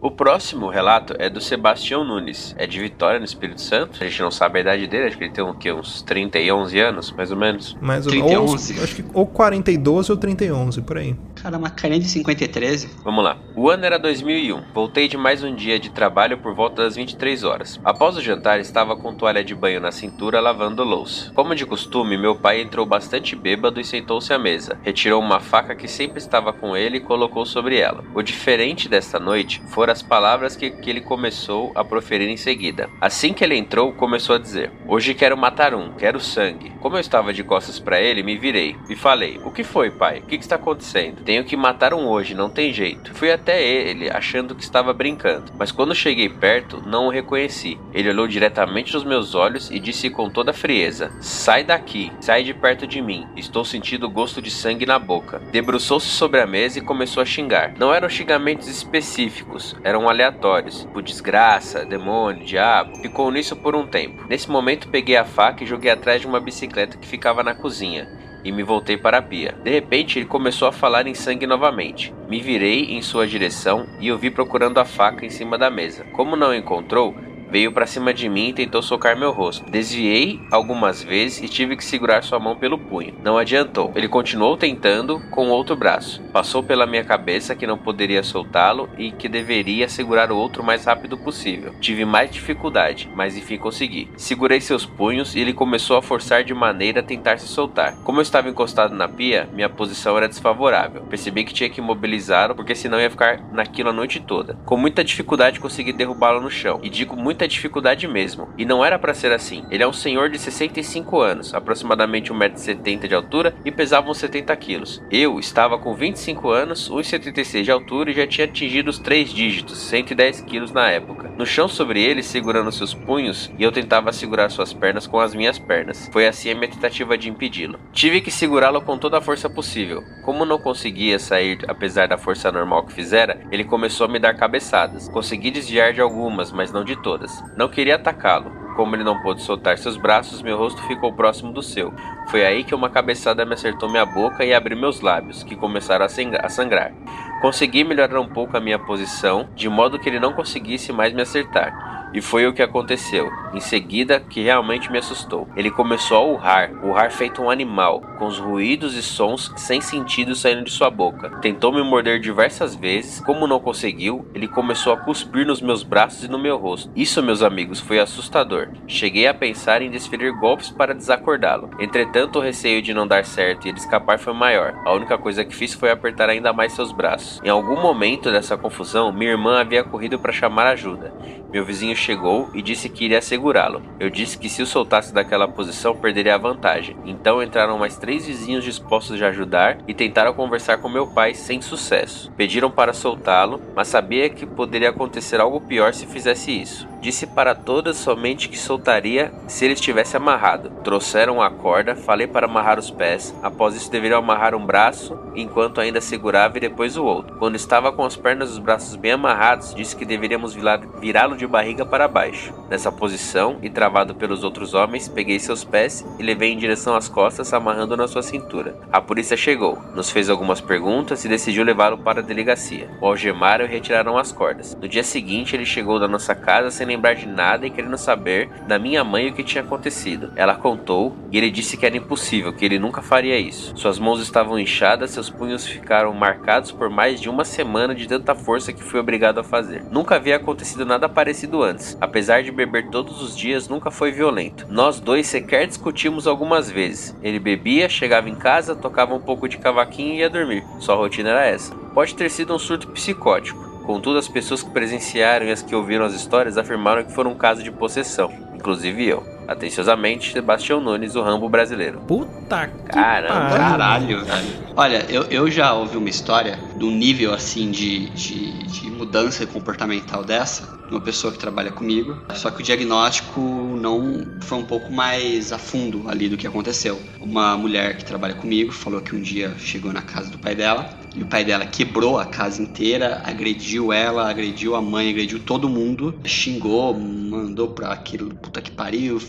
O próximo relato é do Sebastião Nunes. É de Vitória, no Espírito Santo. A gente não sabe a idade dele, acho que ele tem o quê? uns 30 e 11 anos, mais ou menos. Mais ou 30 e ou, 11. acho que ou 40 e 12 ou 30 e 11, por aí. Cara, uma carinha de 50 e 13. Vamos lá. O ano era 2001. Voltei de mais um dia de trabalho por volta das 23 horas. Após o jantar, estava com toalha de banho na cintura lavando louça. Como de costume, meu pai entrou bastante bêbado e sentou-se à mesa. Retirou uma faca que sempre estava com ele e colocou sobre ela. O diferente desta noite foram as palavras que, que ele começou a proferir em seguida. Assim que ele entrou, começou a dizer: Hoje quero matar um, quero sangue. Como eu estava de costas para ele, me virei e falei: O que foi, pai? O que, que está acontecendo? Tenho que matar um hoje, não tem jeito. Fui até ele, achando que estava brincando, mas quando cheguei perto, não o reconheci. Ele olhou diretamente nos meus olhos e disse com toda frieza: Sai daqui, sai de perto de mim. Estou sentindo gosto de sangue na boca. Debruçou-se sobre a mesa e começou a xingar. Não eram xingamentos específicos, eram aleatórios. Por desgraça, demônio, diabo. Ficou nisso por um tempo. Nesse momento, peguei a faca e joguei atrás de uma bicicleta que ficava na cozinha e me voltei para a pia. De repente, ele começou a falar em sangue novamente. Me virei em sua direção e o vi procurando a faca em cima da mesa. Como não encontrou, veio para cima de mim e tentou socar meu rosto. Desviei algumas vezes e tive que segurar sua mão pelo punho. Não adiantou. Ele continuou tentando com o outro braço. Passou pela minha cabeça que não poderia soltá-lo e que deveria segurar o outro mais rápido possível. Tive mais dificuldade, mas enfim consegui. Segurei seus punhos e ele começou a forçar de maneira a tentar se soltar. Como eu estava encostado na pia, minha posição era desfavorável. Percebi que tinha que imobilizá-lo porque senão ia ficar naquilo a noite toda. Com muita dificuldade consegui derrubá-lo no chão. E digo muita dificuldade mesmo. E não era para ser assim. Ele é um senhor de 65 anos, aproximadamente 1,70m de altura e pesava uns 70 quilos. Eu estava com 25 anos, 1,76 de altura e já tinha atingido os três dígitos, 110 quilos na época. No chão sobre ele, segurando seus punhos, e eu tentava segurar suas pernas com as minhas pernas. Foi assim a minha tentativa de impedi-lo. Tive que segurá-lo com toda a força possível. Como não conseguia sair apesar da força normal que fizera, ele começou a me dar cabeçadas. Consegui desviar de algumas, mas não de todas. Não queria atacá-lo. Como ele não pôde soltar seus braços, meu rosto ficou próximo do seu. Foi aí que uma cabeçada me acertou minha boca e abriu meus lábios, que começaram a sang- a sangrar. Consegui melhorar um pouco a minha posição, de modo que ele não conseguisse mais me acertar. E foi o que aconteceu. Em seguida, que realmente me assustou. Ele começou a urrar, urrar feito um animal, com os ruídos e sons sem sentido saindo de sua boca. Tentou me morder diversas vezes, como não conseguiu, ele começou a cuspir nos meus braços e no meu rosto. Isso, meus amigos, foi assustador. Cheguei a pensar em desferir golpes para desacordá-lo. Entretanto, o receio de não dar certo e ele escapar foi maior. A única coisa que fiz foi apertar ainda mais seus braços. Em algum momento dessa confusão, minha irmã havia corrido para chamar ajuda. Meu vizinho chegou e disse que iria segurá-lo. Eu disse que se o soltasse daquela posição perderia a vantagem. Então entraram mais três vizinhos dispostos de ajudar e tentaram conversar com meu pai sem sucesso. Pediram para soltá-lo, mas sabia que poderia acontecer algo pior se fizesse isso. Disse para todas somente que soltaria se ele estivesse amarrado. Trouxeram a corda, falei para amarrar os pés. Após isso, deveriam amarrar um braço enquanto ainda segurava e depois o outro. Quando estava com as pernas e os braços bem amarrados, disse que deveríamos virá-lo de barriga para baixo. Nessa posição e travado pelos outros homens, peguei seus pés e levei em direção às costas, amarrando na sua cintura. A polícia chegou, nos fez algumas perguntas e decidiu levá-lo para a delegacia. O algemaram e retiraram as cordas. No dia seguinte, ele chegou da nossa casa sem lembrar de nada e querendo saber da minha mãe o que tinha acontecido. Ela contou e ele disse que era impossível, que ele nunca faria isso. Suas mãos estavam inchadas, seus punhos ficaram marcados por mais de uma semana de tanta força que fui obrigado a fazer. Nunca havia acontecido nada parecido antes. Apesar de beber todos os dias, nunca foi violento. Nós dois sequer discutimos algumas vezes. Ele bebia, chegava em casa, tocava um pouco de cavaquinho e ia dormir. Sua rotina era essa. Pode ter sido um surto psicótico. Contudo, as pessoas que presenciaram e as que ouviram as histórias afirmaram que foram um caso de possessão, inclusive eu. Atenciosamente, Sebastião Nunes, o Rambo brasileiro. Puta que Caramba. Caralho, velho. Olha, eu, eu já ouvi uma história de um nível assim de, de, de mudança comportamental dessa, uma pessoa que trabalha comigo. Só que o diagnóstico não foi um pouco mais a fundo ali do que aconteceu. Uma mulher que trabalha comigo falou que um dia chegou na casa do pai dela e o pai dela quebrou a casa inteira, agrediu ela, agrediu a mãe, agrediu todo mundo, xingou, mandou pra aquilo, puta que pariu,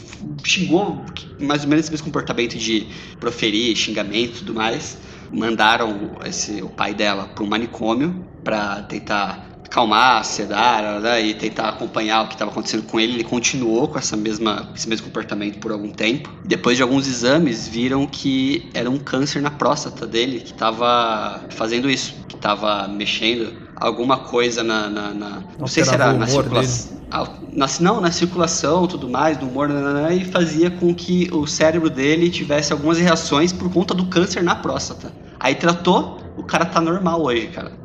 xingou mais ou menos esse mesmo comportamento de proferir xingamento e tudo mais. Mandaram esse, o pai dela um manicômio para tentar acalmar, sedar né, e tentar acompanhar o que estava acontecendo com ele. Ele continuou com essa mesma, esse mesmo comportamento por algum tempo. Depois de alguns exames, viram que era um câncer na próstata dele que estava fazendo isso, que estava mexendo alguma coisa na, na, na- não sei se era na circulação. Ah, Na, não, na circulação tudo mais, no humor, nananã, e fazia com que o cérebro dele tivesse algumas reações por conta do câncer na próstata. Aí tratou, o cara tá normal hoje, cara.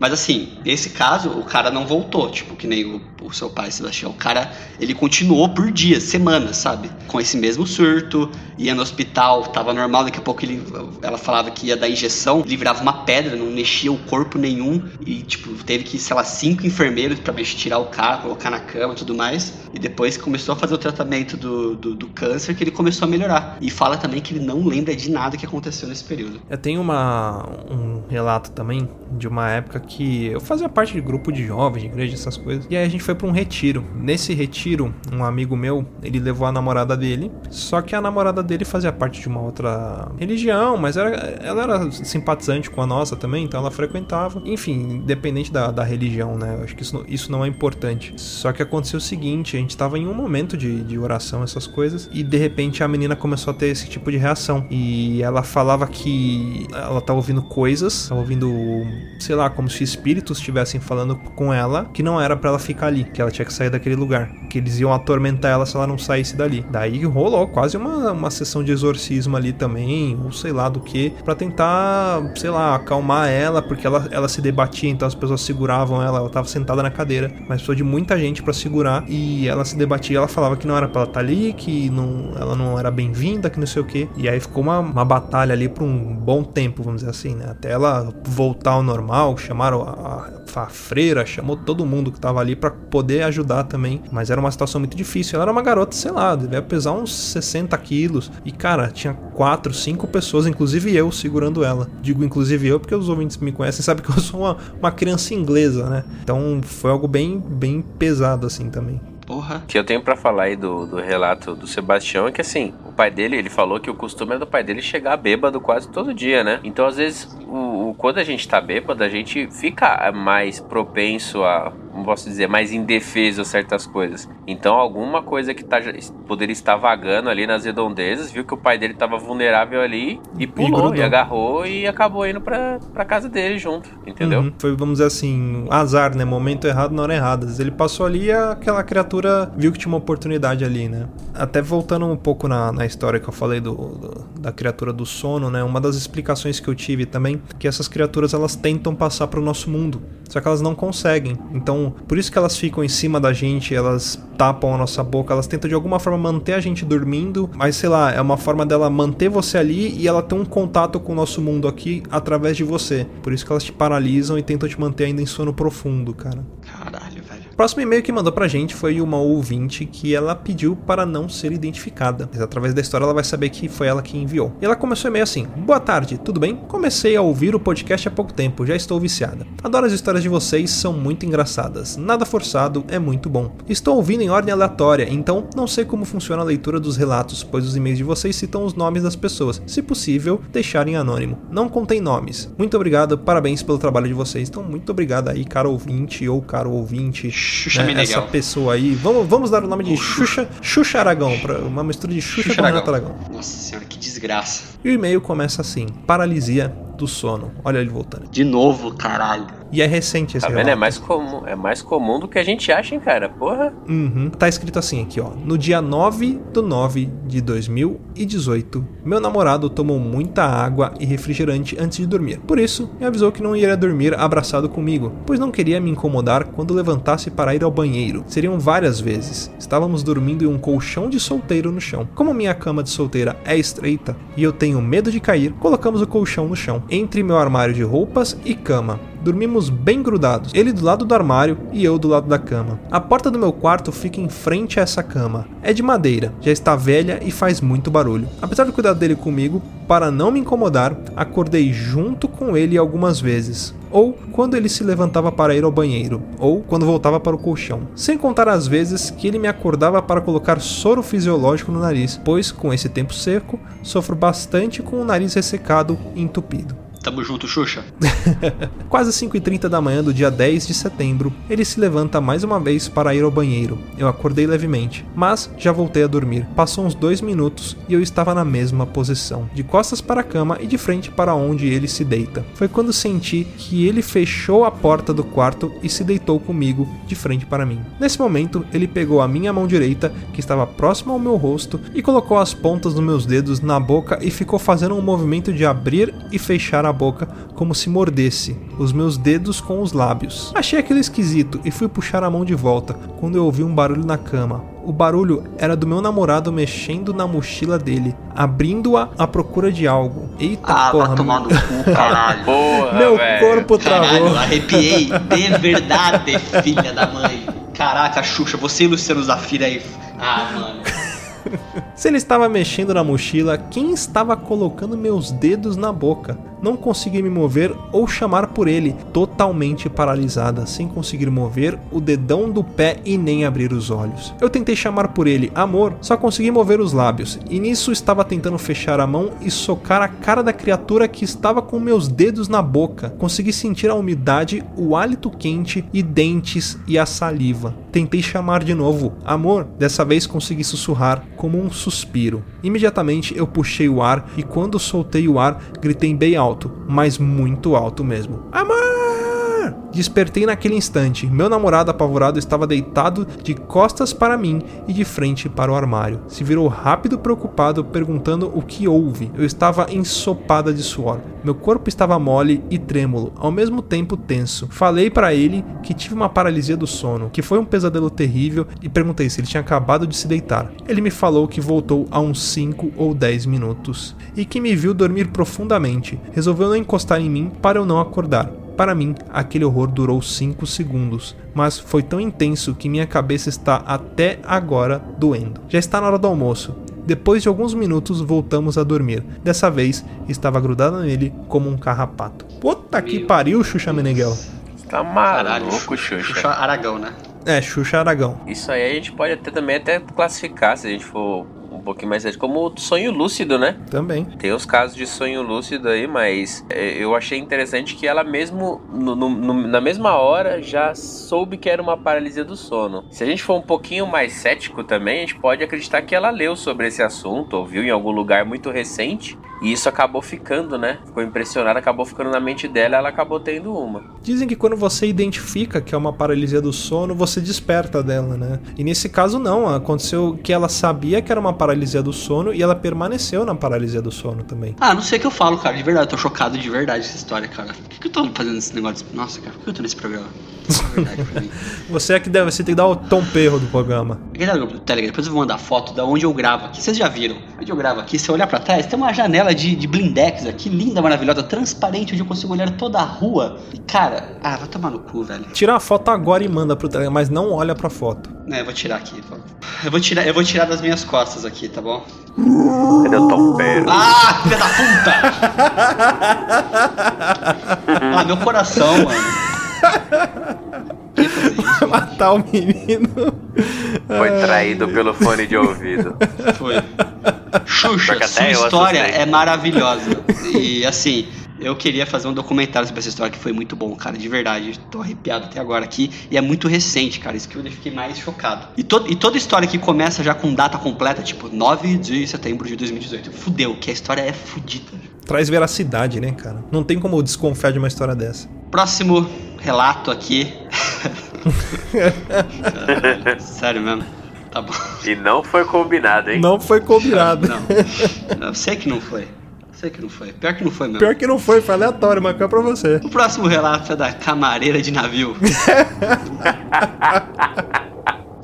Mas assim, nesse caso, o cara não voltou, tipo, que nem o, o seu pai, Sebastião. O cara, ele continuou por dias, semanas, sabe? Com esse mesmo surto, ia no hospital, tava normal, daqui a pouco ele, ela falava que ia dar injeção, ele virava uma pedra, não mexia o corpo nenhum. E, tipo, teve que, sei lá, cinco enfermeiros pra tirar o cara, colocar na cama e tudo mais. E depois começou a fazer o tratamento do, do, do câncer, que ele começou a melhorar. E fala também que ele não lembra de nada que aconteceu nesse período. Eu tenho uma, um relato também de uma época que eu fazia parte de grupo de jovens, de igreja, essas coisas. E aí a gente foi pra um retiro. Nesse retiro, um amigo meu, ele levou a namorada dele. Só que a namorada dele fazia parte de uma outra religião, mas era, ela era simpatizante com a nossa também, então ela frequentava. Enfim, independente da, da religião, né? Eu acho que isso, isso não é importante. Só que aconteceu o seguinte: a gente tava em um momento de, de oração, essas coisas, e de repente a menina começou a ter esse tipo de reação. E ela falava que ela tava ouvindo coisas, tava ouvindo, sei lá, como se espíritos estivessem falando com ela, que não era pra ela ficar ali, que ela tinha que sair daquele lugar, que eles iam atormentar ela se ela não saísse dali. Daí rolou quase uma, uma sessão de exorcismo ali também, ou sei lá do que, pra tentar, sei lá, acalmar ela, porque ela, ela se debatia, então as pessoas seguravam ela, ela tava sentada na cadeira, mas precisou de muita gente pra segurar e ela se debatia, ela falava que não era pra ela estar ali, que não, ela não era bem-vinda, que não sei o que. E aí ficou uma, uma batalha ali por um bom tempo, vamos dizer assim, né? Até ela voltar ao normal, chamaram a, a, freira, chamou todo mundo que tava ali pra poder ajudar também, mas era uma situação muito difícil. Ela era uma garota, sei lá, devia pesar uns 60 quilos e cara, tinha quatro, cinco pessoas, inclusive eu, segurando ela. Digo inclusive eu porque os ouvintes me conhecem [LAUGHS] sabem que eu sou uma, uma criança inglesa, né? Então foi algo bem, bem pesado assim também. Porra. O que eu tenho pra falar aí do, do relato do Sebastião é que assim, o pai dele, ele falou que o costume é do pai dele chegar bêbado quase todo dia, né? Então, às vezes, o, o- quando a gente tá bêbado, a gente fica mais propenso a, como posso dizer, mais indefeso a certas coisas. Então, alguma coisa que tá, poderia estar vagando ali nas redondezas, viu que o pai dele tava vulnerável ali e pulou, grudou. e, agarrou e acabou indo pra, pra casa dele junto, entendeu? Uhum. Foi, vamos dizer assim, azar, né? Momento errado na hora errada. Ele passou ali e aquela criatura viu que tinha uma oportunidade ali, né? Até voltando um pouco na, na história que eu falei do, do- da criatura do sono, né? Uma das explicações que eu tive também que essas criaturas elas tentam passar pro nosso mundo, só que elas não conseguem. Então, por isso que elas ficam em cima da gente, elas tapam a nossa boca, elas tentam de alguma forma manter a gente dormindo, mas sei lá, é uma forma dela manter você ali e ela ter um contato com o nosso mundo aqui através de você. Por isso que elas te paralisam e tentam te manter ainda em sono profundo, cara. Caralho. Próximo e-mail que mandou pra gente foi uma ouvinte que ela pediu para não ser identificada. Mas através da história ela vai saber que foi ela que enviou. E ela começou e-mail assim: Boa tarde, tudo bem? Comecei a ouvir o podcast há pouco tempo, já estou viciada. Adoro as histórias de vocês, são muito engraçadas. Nada forçado, é muito bom. Estou ouvindo em ordem aleatória, então não sei como funciona a leitura dos relatos, pois os e-mails de vocês citam os nomes das pessoas. Se possível, deixarem anônimo. Não contém nomes. Muito obrigado, parabéns pelo trabalho de vocês. Então, muito obrigado aí, caro ouvinte ou caro ouvinte. Xuxa né, Meneghel. essa pessoa aí. Vamos, vamos dar o nome de Xuxa, Xuxa Aragão, pra, uma mistura de Xuxa, Xuxa com Renato Aragão. Aragão. Nossa senhora, que desgraça. E o e-mail começa assim: paralisia do sono. Olha ele voltando. De novo, caralho. E é recente esse Tá vendo? É mais comum, é mais comum do que a gente acha, hein, cara? Porra. Uhum. Tá escrito assim aqui, ó. No dia 9 do 9 de 2018, meu namorado tomou muita água e refrigerante antes de dormir. Por isso, me avisou que não iria dormir abraçado comigo, pois não queria me incomodar quando levantasse para ir ao banheiro. Seriam várias vezes. Estávamos dormindo em um colchão de solteiro no chão. Como minha cama de solteira é estreita e eu tenho medo de cair, colocamos o colchão no chão, entre meu armário de roupas e cama. Dormimos bem grudados, ele do lado do armário e eu do lado da cama. A porta do meu quarto fica em frente a essa cama. É de madeira, já está velha e faz muito barulho. Apesar do cuidado dele comigo, para não me incomodar, acordei junto com ele algumas vezes. Ou quando ele se levantava para ir ao banheiro, ou quando voltava para o colchão. Sem contar as vezes que ele me acordava para colocar soro fisiológico no nariz, pois com esse tempo seco, sofro bastante com o nariz ressecado e entupido. Tamo junto, Xuxa. [LAUGHS] Quase 5h30 da manhã do dia 10 de setembro, ele se levanta mais uma vez para ir ao banheiro. Eu acordei levemente, mas já voltei a dormir. Passou uns dois minutos e eu estava na mesma posição, de costas para a cama e de frente para onde ele se deita. Foi quando senti que ele fechou a porta do quarto e se deitou comigo de frente para mim. Nesse momento, ele pegou a minha mão direita, que estava próxima ao meu rosto, e colocou as pontas dos meus dedos na boca e ficou fazendo um movimento de abrir e fechar a boca como se mordesse os meus dedos com os lábios. Achei aquilo esquisito e fui puxar a mão de volta quando eu ouvi um barulho na cama. O barulho era do meu namorado mexendo na mochila dele, abrindo-a à procura de algo. Eita Ah, porra, vai tomar meu- no cu, [LAUGHS] caralho. Porra, meu velho. corpo travou. Caralho, arrepiei. De verdade, filha da mãe. Caraca, Xuxa, você e Luciano Zafira aí. Ah, mano. Se ele estava mexendo na mochila, quem estava colocando meus dedos na boca? Não consegui me mover ou chamar por ele, totalmente paralisada, sem conseguir mover o dedão do pé e nem abrir os olhos. Eu tentei chamar por ele, amor, só consegui mover os lábios, e nisso estava tentando fechar a mão e socar a cara da criatura que estava com meus dedos na boca. Consegui sentir a umidade, o hálito quente e dentes e a saliva. Tentei chamar de novo, amor, dessa vez consegui sussurrar como um suspiro. Imediatamente eu puxei o ar e quando soltei o ar, gritei bem alto, mas muito alto mesmo. Amor! Despertei naquele instante. Meu namorado apavorado estava deitado de costas para mim e de frente para o armário. Se virou rápido preocupado, perguntando o que houve. Eu estava ensopada de suor. Meu corpo estava mole e trêmulo, ao mesmo tempo tenso. Falei para ele que tive uma paralisia do sono, que foi um pesadelo terrível e perguntei se ele tinha acabado de se deitar. Ele me falou que voltou há uns 5 ou 10 minutos e que me viu dormir profundamente. Resolveu não encostar em mim para eu não acordar. Para mim, aquele horror durou 5 segundos, mas foi tão intenso que minha cabeça está até agora doendo. Já está na hora do almoço. Depois de alguns minutos, voltamos a dormir. Dessa vez, estava grudada nele como um carrapato. Puta que pariu, Xuxa Meneghel. Tá maluco, Xuxa. Xuxa Aragão, né? É, Xuxa Aragão. Isso aí a gente pode até também até classificar, se a gente for um pouquinho mais sério, como o sonho lúcido, né? Também. Tem os casos de sonho lúcido aí, mas é, eu achei interessante que ela mesmo, no- no- na mesma hora, já soube que era uma paralisia do sono. Se a gente for um pouquinho mais cético também, a gente pode acreditar que ela leu sobre esse assunto, ouviu em algum lugar muito recente, e isso acabou ficando, né? Ficou impressionada, acabou ficando na mente dela, ela acabou tendo uma. Dizem que quando você identifica que é uma paralisia do sono, você desperta dela, né? E nesse caso não, aconteceu que ela sabia que era uma paralisia do sono e ela permaneceu na paralisia do sono também. Ah, não sei o que eu falo, cara. De verdade, eu tô chocado de verdade essa história, cara. Por que, que eu tô fazendo esse negócio? Nossa, cara, por que eu tô nesse programa? É. [LAUGHS] Você é que deve, você tem que dar o tom perro do programa. Telegram, depois eu vou mandar foto da onde eu gravo aqui. Vocês já viram? Onde eu gravo aqui, se eu olhar pra trás, tem uma janela de, de blindex aqui, linda, maravilhosa, transparente, onde eu consigo olhar toda a rua. E, cara, ah, vai tomar no cu, velho. Tira a foto agora e manda pro Telegram, mas não olha pra foto. É, eu vou tirar aqui. vou- Eu vou tirar, eu vou tirar das minhas costas aqui, tá bom? Cadê o tompeiro? Ah, filha da puta! [LAUGHS] ah, meu coração, mano. Isso? Matar o menino. Foi traído pelo fone de ouvido. Foi. Xuxa, Porque sua história assustei. é maravilhosa. E assim, eu queria fazer um documentário sobre essa história que foi muito bom, cara, de verdade. Tô arrepiado até agora aqui. E é muito recente, cara. Isso que eu fiquei mais chocado. E, to e toda história que começa já com data completa, tipo 9 de setembro de 2018. Fudeu, que a história é fudida. Traz veracidade, né, cara? Não tem como desconfiar de uma história dessa. Próximo relato aqui. [LAUGHS] [LAUGHS] Sério mesmo? Tá bom. E não foi combinado, hein? Não foi combinado. Não. Eu sei que não foi. Sei que não foi. Pior que não foi mesmo. Pior que não foi, foi aleatório, mas é pra você. O próximo relato é da camareira de navio. [LAUGHS]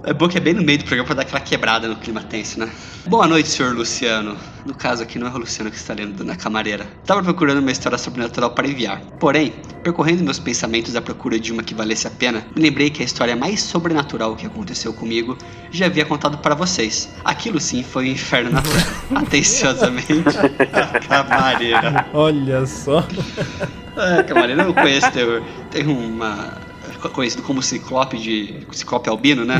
É bom que é bem no meio do programa pra dar aquela quebrada no clima tenso, né? Boa noite, senhor Luciano. No caso aqui não é o Luciano que está lendo na camareira. Tava procurando uma história sobrenatural para enviar. Porém, percorrendo meus pensamentos à procura de uma que valesse a pena, me lembrei que a história mais sobrenatural que aconteceu comigo já havia contado para vocês. Aquilo sim foi um inferno na terra. [LAUGHS] Atenciosamente, a camareira. Olha só. É, camareira eu conheço, tem, tem uma. Conhecido como Ciclope de. Ciclope Albino, né?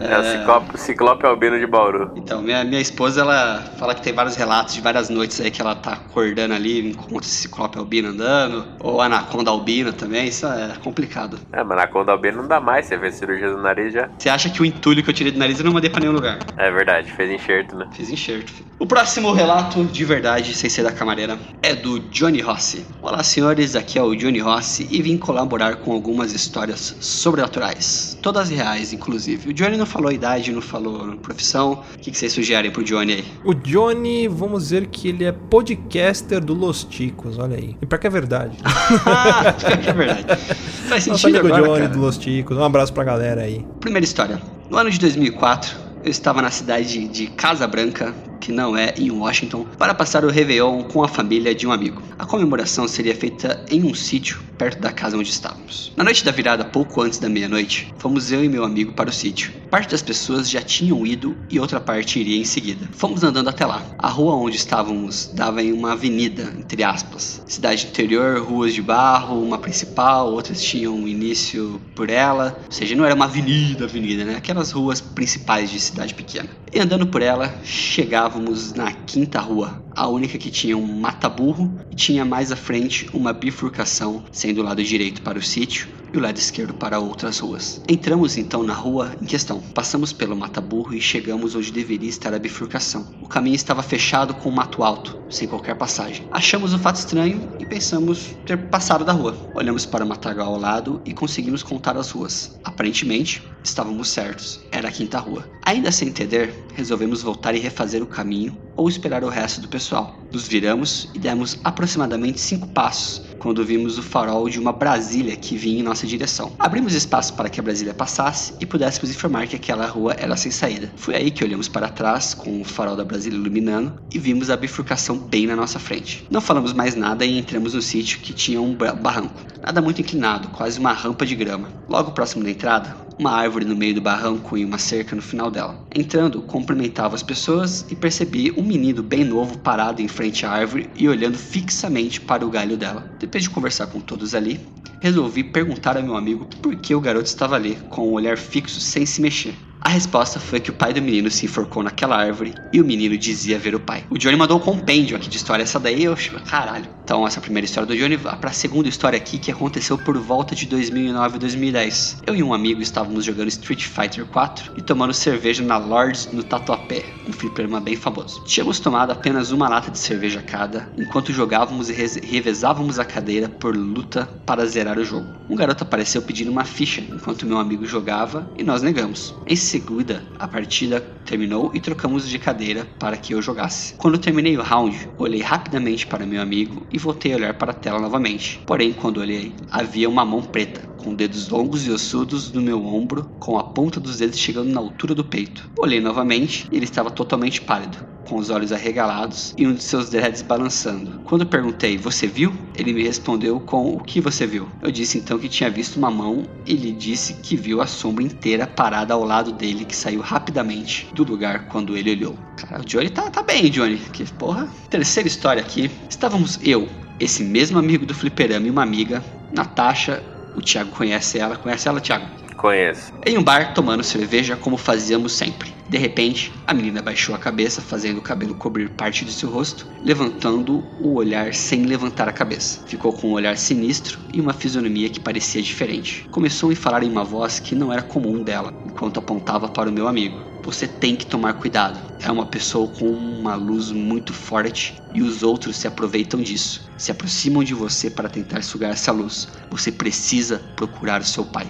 É o ciclope, ciclope albino de Bauru. Então, minha, minha esposa, ela fala que tem vários relatos de várias noites aí que ela tá acordando ali, encontra esse ciclope albino andando, ou anaconda albina também, isso é complicado. É, mas na conda albino não dá mais, você fez cirurgia do nariz já. Você acha que o entulho que eu tirei do nariz eu não mandei pra nenhum lugar? É verdade, fez enxerto, né? Fiz enxerto. filho. O próximo relato, de verdade, sem ser da camareira, é do Johnny Rossi. Olá, senhores, aqui é o Johnny Rossi e vim colaborar com algumas histórias sobrenaturais. Todas reais, inclusive. O Johnny não falou idade, não falou profissão. O que, que vocês sugerem pro Johnny aí? O Johnny, vamos dizer que ele é podcaster do Los Ticos, olha aí. E pior que é verdade. [LAUGHS] ah, é verdade. Faz Nosso sentido amigo agora, Johnny cara. do Los Ticos. Um abraço pra galera aí. Primeira história. No ano de 2004, eu estava na cidade de Casa Branca, que não é em Washington, para passar o Réveillon com a família de um amigo. A comemoração seria feita em um sítio perto da casa onde estávamos. Na noite da virada, pouco antes da meia-noite, fomos eu e meu amigo para o sítio. Parte das pessoas já tinham ido e outra parte iria em seguida. Fomos andando até lá. A rua onde estávamos dava em uma avenida, entre aspas. Cidade interior, ruas de barro, uma principal, outras tinham início por ela. Ou seja, não era uma avenida, avenida, né? Aquelas ruas principais de cidade pequena. E andando por ela, chegávamos na quinta rua, a única que tinha um mata-burro e tinha mais à frente uma bifurcação, sendo o lado direito para o sítio e o lado esquerdo para outras ruas. Entramos então na rua em questão. Passamos pelo mata-burro e chegamos onde deveria estar a bifurcação. O caminho estava fechado com um mato alto, sem qualquer passagem. Achamos o fato estranho e pensamos ter passado da rua. Olhamos para o matagal ao lado e conseguimos contar as ruas. Aparentemente, estávamos certos. Era a quinta rua. Ainda sem entender, resolvemos voltar e refazer o caminho ou esperar o resto do pessoal. Nos viramos e demos aproximadamente cinco passos quando vimos o farol de uma Brasília que vinha em nossa direção. Abrimos espaço para que a Brasília passasse e pudéssemos informar que aquela rua era sem saída. Foi aí que olhamos para trás, com o farol da Brasília iluminando, e vimos a bifurcação bem na nossa frente. Não falamos mais nada e entramos no sítio que tinha um ba- barranco. Nada muito inclinado, quase uma rampa de grama. Logo próximo da entrada, uma árvore no meio do barranco e uma cerca no final dela. Entrando, cumprimentava as pessoas e percebi um menino bem novo parado em frente à árvore e olhando fixamente para o galho dela. Depois de conversar com todos ali, resolvi perguntar ao meu amigo por que o garoto estava ali, com um olhar fixo sem se mexer. A resposta foi que o pai do menino se enforcou naquela árvore e o menino dizia ver o pai. O Johnny mandou um compêndio aqui de história. Essa daí eu acho, caralho. Então, essa é a primeira história do Johnny. Vá pra segunda história aqui que aconteceu por volta de 2009 e 2010. Eu e um amigo estávamos jogando Street Fighter 4 e tomando cerveja na Lords no Tatuapé, um fliperama bem famoso. Tínhamos tomado apenas uma lata de cerveja cada enquanto jogávamos e revezávamos a cadeira por luta para zerar o jogo. Um garoto apareceu pedindo uma ficha enquanto meu amigo jogava e nós negamos. Em seguida, a partida terminou e trocamos de cadeira para que eu jogasse. Quando terminei o round, olhei rapidamente para meu amigo e voltei a olhar para a tela novamente. Porém, quando olhei, havia uma mão preta com dedos longos e ossudos no meu ombro, com a ponta dos dedos chegando na altura do peito. Olhei novamente e ele estava totalmente pálido, com os olhos arregalados e um de seus dreads balançando. Quando perguntei, você viu? Ele me respondeu com o que você viu. Eu disse então que tinha visto uma mão e lhe disse que viu a sombra inteira parada ao lado dele que saiu rapidamente do lugar quando ele olhou. Cara, o Johnny tá, tá bem, Johnny. Que porra. Terceira história aqui. Estávamos eu, esse mesmo amigo do fliperama e uma amiga, Natasha. O Thiago conhece ela. Conhece ela, Thiago? Conheço. Em um bar, tomando cerveja como fazíamos sempre. De repente, a menina baixou a cabeça, fazendo o cabelo cobrir parte de seu rosto, levantando o olhar sem levantar a cabeça. Ficou com um olhar sinistro e uma fisionomia que parecia diferente. Começou a falar em uma voz que não era comum dela, enquanto apontava para o meu amigo. Você tem que tomar cuidado. É uma pessoa com uma luz muito forte e os outros se aproveitam disso. Se aproximam de você para tentar sugar essa luz. Você precisa procurar o seu pai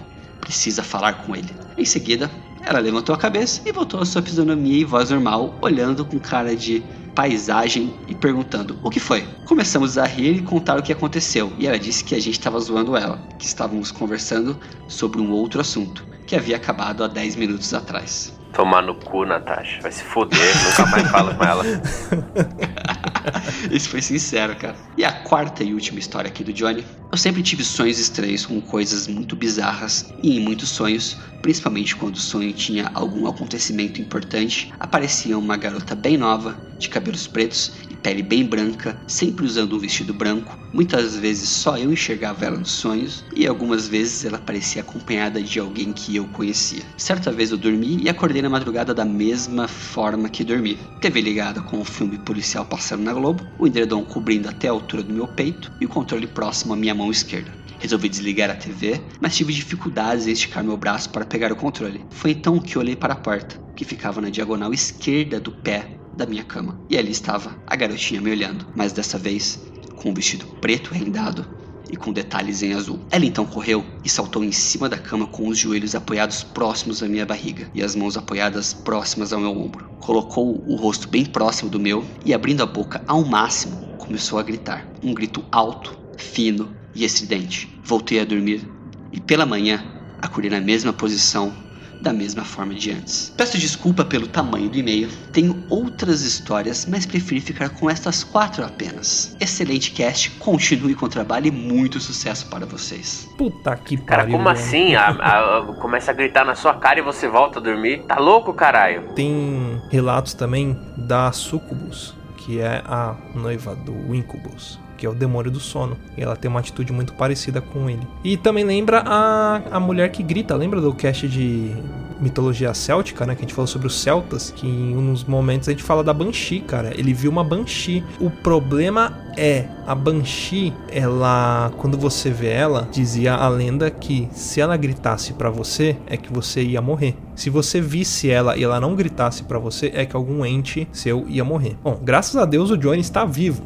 precisa falar com ele. Em seguida, ela levantou a cabeça e voltou à sua fisionomia e voz normal, olhando com cara de paisagem e perguntando: O que foi? Começamos a rir e contar o que aconteceu, e ela disse que a gente estava zoando ela, que estávamos conversando sobre um outro assunto, que havia acabado há 10 minutos atrás. Tomar no cu, Natasha. Vai se foder, nunca mais falo com ela. [LAUGHS] [LAUGHS] Isso foi sincero, cara. E a quarta e última história aqui do Johnny. Eu sempre tive sonhos estranhos com coisas muito bizarras e em muitos sonhos, principalmente quando o sonho tinha algum acontecimento importante, aparecia uma garota bem nova, de cabelos pretos e pele bem branca, sempre usando um vestido branco. Muitas vezes só eu enxergava ela nos sonhos e algumas vezes ela parecia acompanhada de alguém que eu conhecia. Certa vez eu dormi e acordei na madrugada da mesma forma que dormi. TV ligada com o filme policial passando na Globo, o edredom cobrindo até a altura do meu peito e o controle próximo à minha mão esquerda. Resolvi desligar a TV, mas tive dificuldades em esticar meu braço para pegar o controle. Foi então que olhei para a porta, que ficava na diagonal esquerda do pé da minha cama. E ali estava a garotinha me olhando, mas dessa vez com um vestido preto rendado e com detalhes em azul. Ela então correu e saltou em cima da cama com os joelhos apoiados próximos à minha barriga e as mãos apoiadas próximas ao meu ombro. Colocou o rosto bem próximo do meu e, abrindo a boca ao máximo, começou a gritar. Um grito alto, fino e estridente. Voltei a dormir e pela manhã acordei na mesma posição da mesma forma de antes. Peço desculpa pelo tamanho do e-mail, tenho outras histórias, mas preferi ficar com estas quatro apenas. Excelente cast, continue com o trabalho e muito sucesso para vocês. Puta que Cara, pariu. como mano. assim? A- [LAUGHS] a- começa a gritar na sua cara e você volta a dormir? Tá louco, caralho? Tem relatos também da Sucubus, que é a noiva do Incubus, que é o demônio do sono. E ela tem uma atitude muito parecida com ele. E também lembra a, a mulher que grita. Lembra do cast de mitologia céltica, né? Que a gente falou sobre os celtas. Que em uns momentos a gente fala da Banshee, cara. Ele viu uma Banshee. O problema é, a Banshee, ela, quando você vê ela, dizia a lenda que se ela gritasse pra você, é que você ia morrer. Se você visse ela e ela não gritasse pra você, é que algum ente seu ia morrer. Bom, graças a Deus o Johnny está vivo.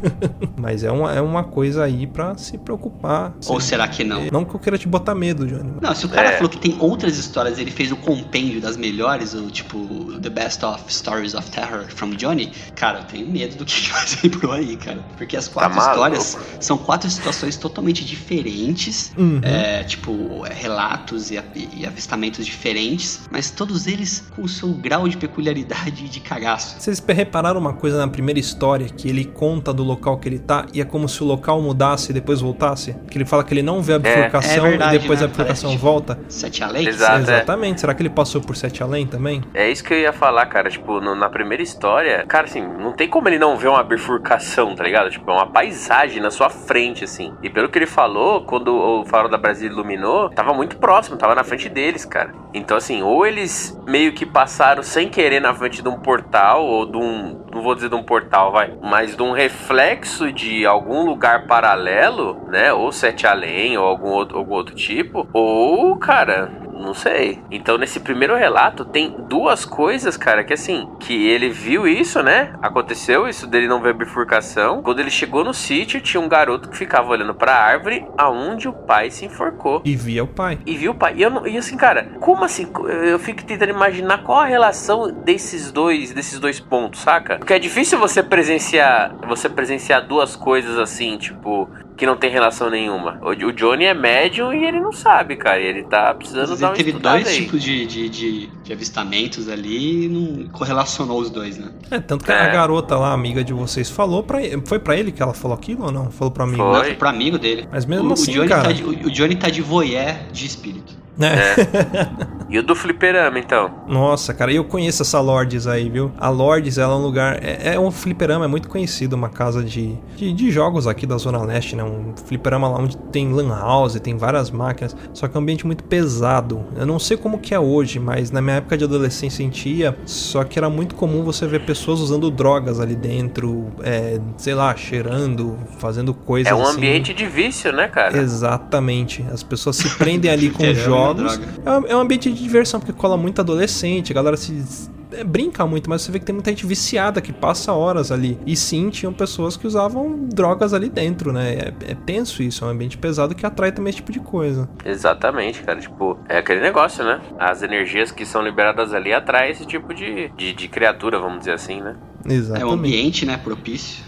[LAUGHS] Mas é uma, é uma coisa aí pra se preocupar. Ou será que não? Não que eu queira te botar medo, Johnny. Não, se o cara É. falou que tem outras histórias, ele fez o compêndio das melhores, o tipo The Best of Stories of Terror from Johnny, cara, eu tenho medo do que [LAUGHS] vai vir por aí, cara. Porque as quatro maluco? histórias são quatro situações totalmente diferentes, Uhum. é, tipo, é, relatos e, e avistamentos diferentes, mas todos eles com o seu grau de peculiaridade e de cagaço. Vocês repararam uma coisa na primeira história que ele conta do local que ele tá e é como se o local mudasse e depois voltasse? Que ele fala que ele não vê a bifurcação é verdade, e depois né? a bifurcação Parece, volta? Sete além? Exato. é. Exatamente. Será que ele passou por Sete Além também? É isso que eu ia falar, cara. Tipo, no- na primeira história, cara, assim, não tem como ele não ver uma bifurcação, tá ligado? Tipo, é uma paisagem na sua frente, assim. E pelo que ele falou, quando o farol da Brasília iluminou, tava muito próximo, tava na frente deles, cara. Então, assim, ou eles meio que passaram sem querer na frente de um portal, ou de um. Não vou dizer de um portal, vai. Mas de um reflexo de algum lugar paralelo, né? Ou Sete Além, ou algum outro, algum outro tipo. Ou, cara, não sei. Então, nesse primeiro relato, tem duas coisas, cara, que assim, que ele viu isso, né? Aconteceu isso dele não ver a bifurcação. Quando ele chegou no sítio, tinha um garoto que ficava olhando pra árvore aonde o pai se enforcou. E via o pai. E viu o pai. E, eu não- e assim, cara, como assim? Eu fico tentando imaginar qual a relação desses dois, desses dois pontos, saca? Porque é difícil você presenciar, você presenciar duas coisas assim, tipo, que não tem relação nenhuma. O, o Johnny é médium e ele não sabe, cara. E ele tá precisando Mas dar ele uma teve dois aí. tipos de, de, de, de avistamentos ali e não correlacionou os dois, né? É, tanto que É. a garota lá, amiga de vocês, falou pra ele. Foi pra ele que ela falou aquilo ou não? Falou pro amigo? Foi. Não, foi pro amigo dele. Mas mesmo o, assim, o Johnny cara. Tá de, o, o Johnny tá de voyeur de espírito. É. [LAUGHS] E o do fliperama, então? Nossa, cara, eu conheço essa Lords aí, viu? A Lords, ela é um lugar. É, é um fliperama, é muito conhecido, uma casa de, de, de jogos aqui da Zona Leste, né? Um fliperama lá onde tem Lan House, tem várias máquinas, só que é um ambiente muito pesado. Eu não sei como que é hoje, mas na minha época de adolescência sentia, só que era muito comum você ver pessoas usando drogas ali dentro, é, sei lá, cheirando, fazendo coisas É um assim. ambiente de vício, né, cara? Exatamente. As pessoas se [LAUGHS] prendem ali com Fliperama, jogos. É um, é um ambiente de diversão, porque cola muito adolescente, a galera se. é, brinca muito, mas você vê que tem muita gente viciada que passa horas ali. E sim, tinham pessoas que usavam drogas ali dentro, né? É, é tenso isso, é um ambiente pesado que atrai também esse tipo de coisa. Exatamente, cara. Tipo, é aquele negócio, né? As energias que são liberadas ali atraem esse tipo de, de, de criatura, vamos dizer assim, né? Exatamente. É um ambiente, né, propício.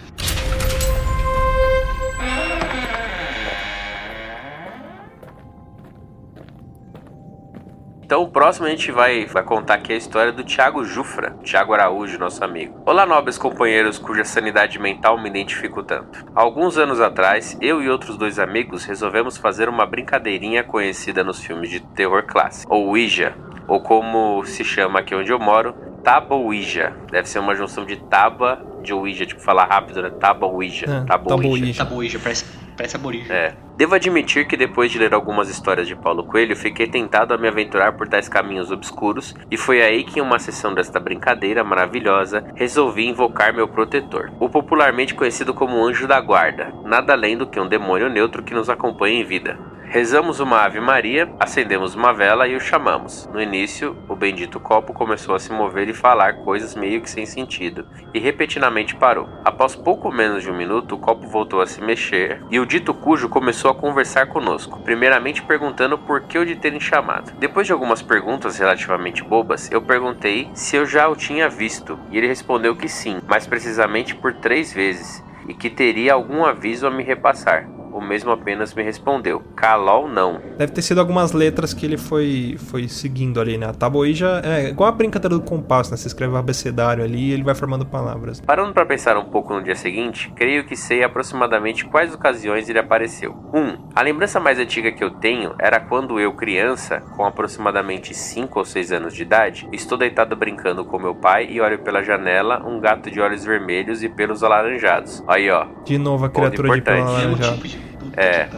Então o próximo a gente vai, vai contar aqui a história do Thiago Jufra, Thiago Araújo, nosso amigo. Olá, nobres companheiros cuja sanidade mental me identifico tanto. Há alguns anos atrás, eu e outros dois amigos resolvemos fazer uma brincadeirinha conhecida nos filmes de terror clássico, ou Ouija, ou como se chama aqui onde eu moro, Taba Ouija. Deve ser uma junção de Taba de Ouija, tipo falar rápido, né? Taba Ouija. É, Taba Taba Ouija. Ouija. Bom, já parece, parece. É. Devo admitir que depois de ler algumas histórias de Paulo Coelho, fiquei tentado a me aventurar por tais caminhos obscuros, e foi aí que em uma sessão desta brincadeira maravilhosa, resolvi invocar meu protetor, o popularmente conhecido como Anjo da Guarda, nada além do que um demônio neutro que nos acompanha em vida. Rezamos uma Ave Maria, acendemos uma vela e o chamamos. No início, o bendito copo começou a se mover e falar coisas meio que sem sentido, e repentinamente parou. Após pouco menos de um minuto, o copo voltou a se mexer e o dito cujo começou a conversar conosco, primeiramente perguntando por que o de terem chamado. Depois de algumas perguntas relativamente bobas, eu perguntei se eu já o tinha visto, e ele respondeu que sim, mais precisamente por três vezes, e que teria algum aviso a me repassar. O mesmo apenas me respondeu: Calol não. Deve ter sido algumas letras que ele foi, foi seguindo ali, né? A Taboija é igual a brincadeira do compasso, né? Você escreve o abecedário ali e ele vai formando palavras. Parando para pensar um pouco no dia seguinte, creio que sei aproximadamente quais ocasiões ele apareceu. 1. Um, a lembrança mais antiga que eu tenho era quando eu, criança, com aproximadamente 5 ou 6 anos de idade, estou deitado brincando com meu pai e olho pela janela um gato de olhos vermelhos e pelos alaranjados. Aí, ó. De novo a criatura de pelo alaranjado. É.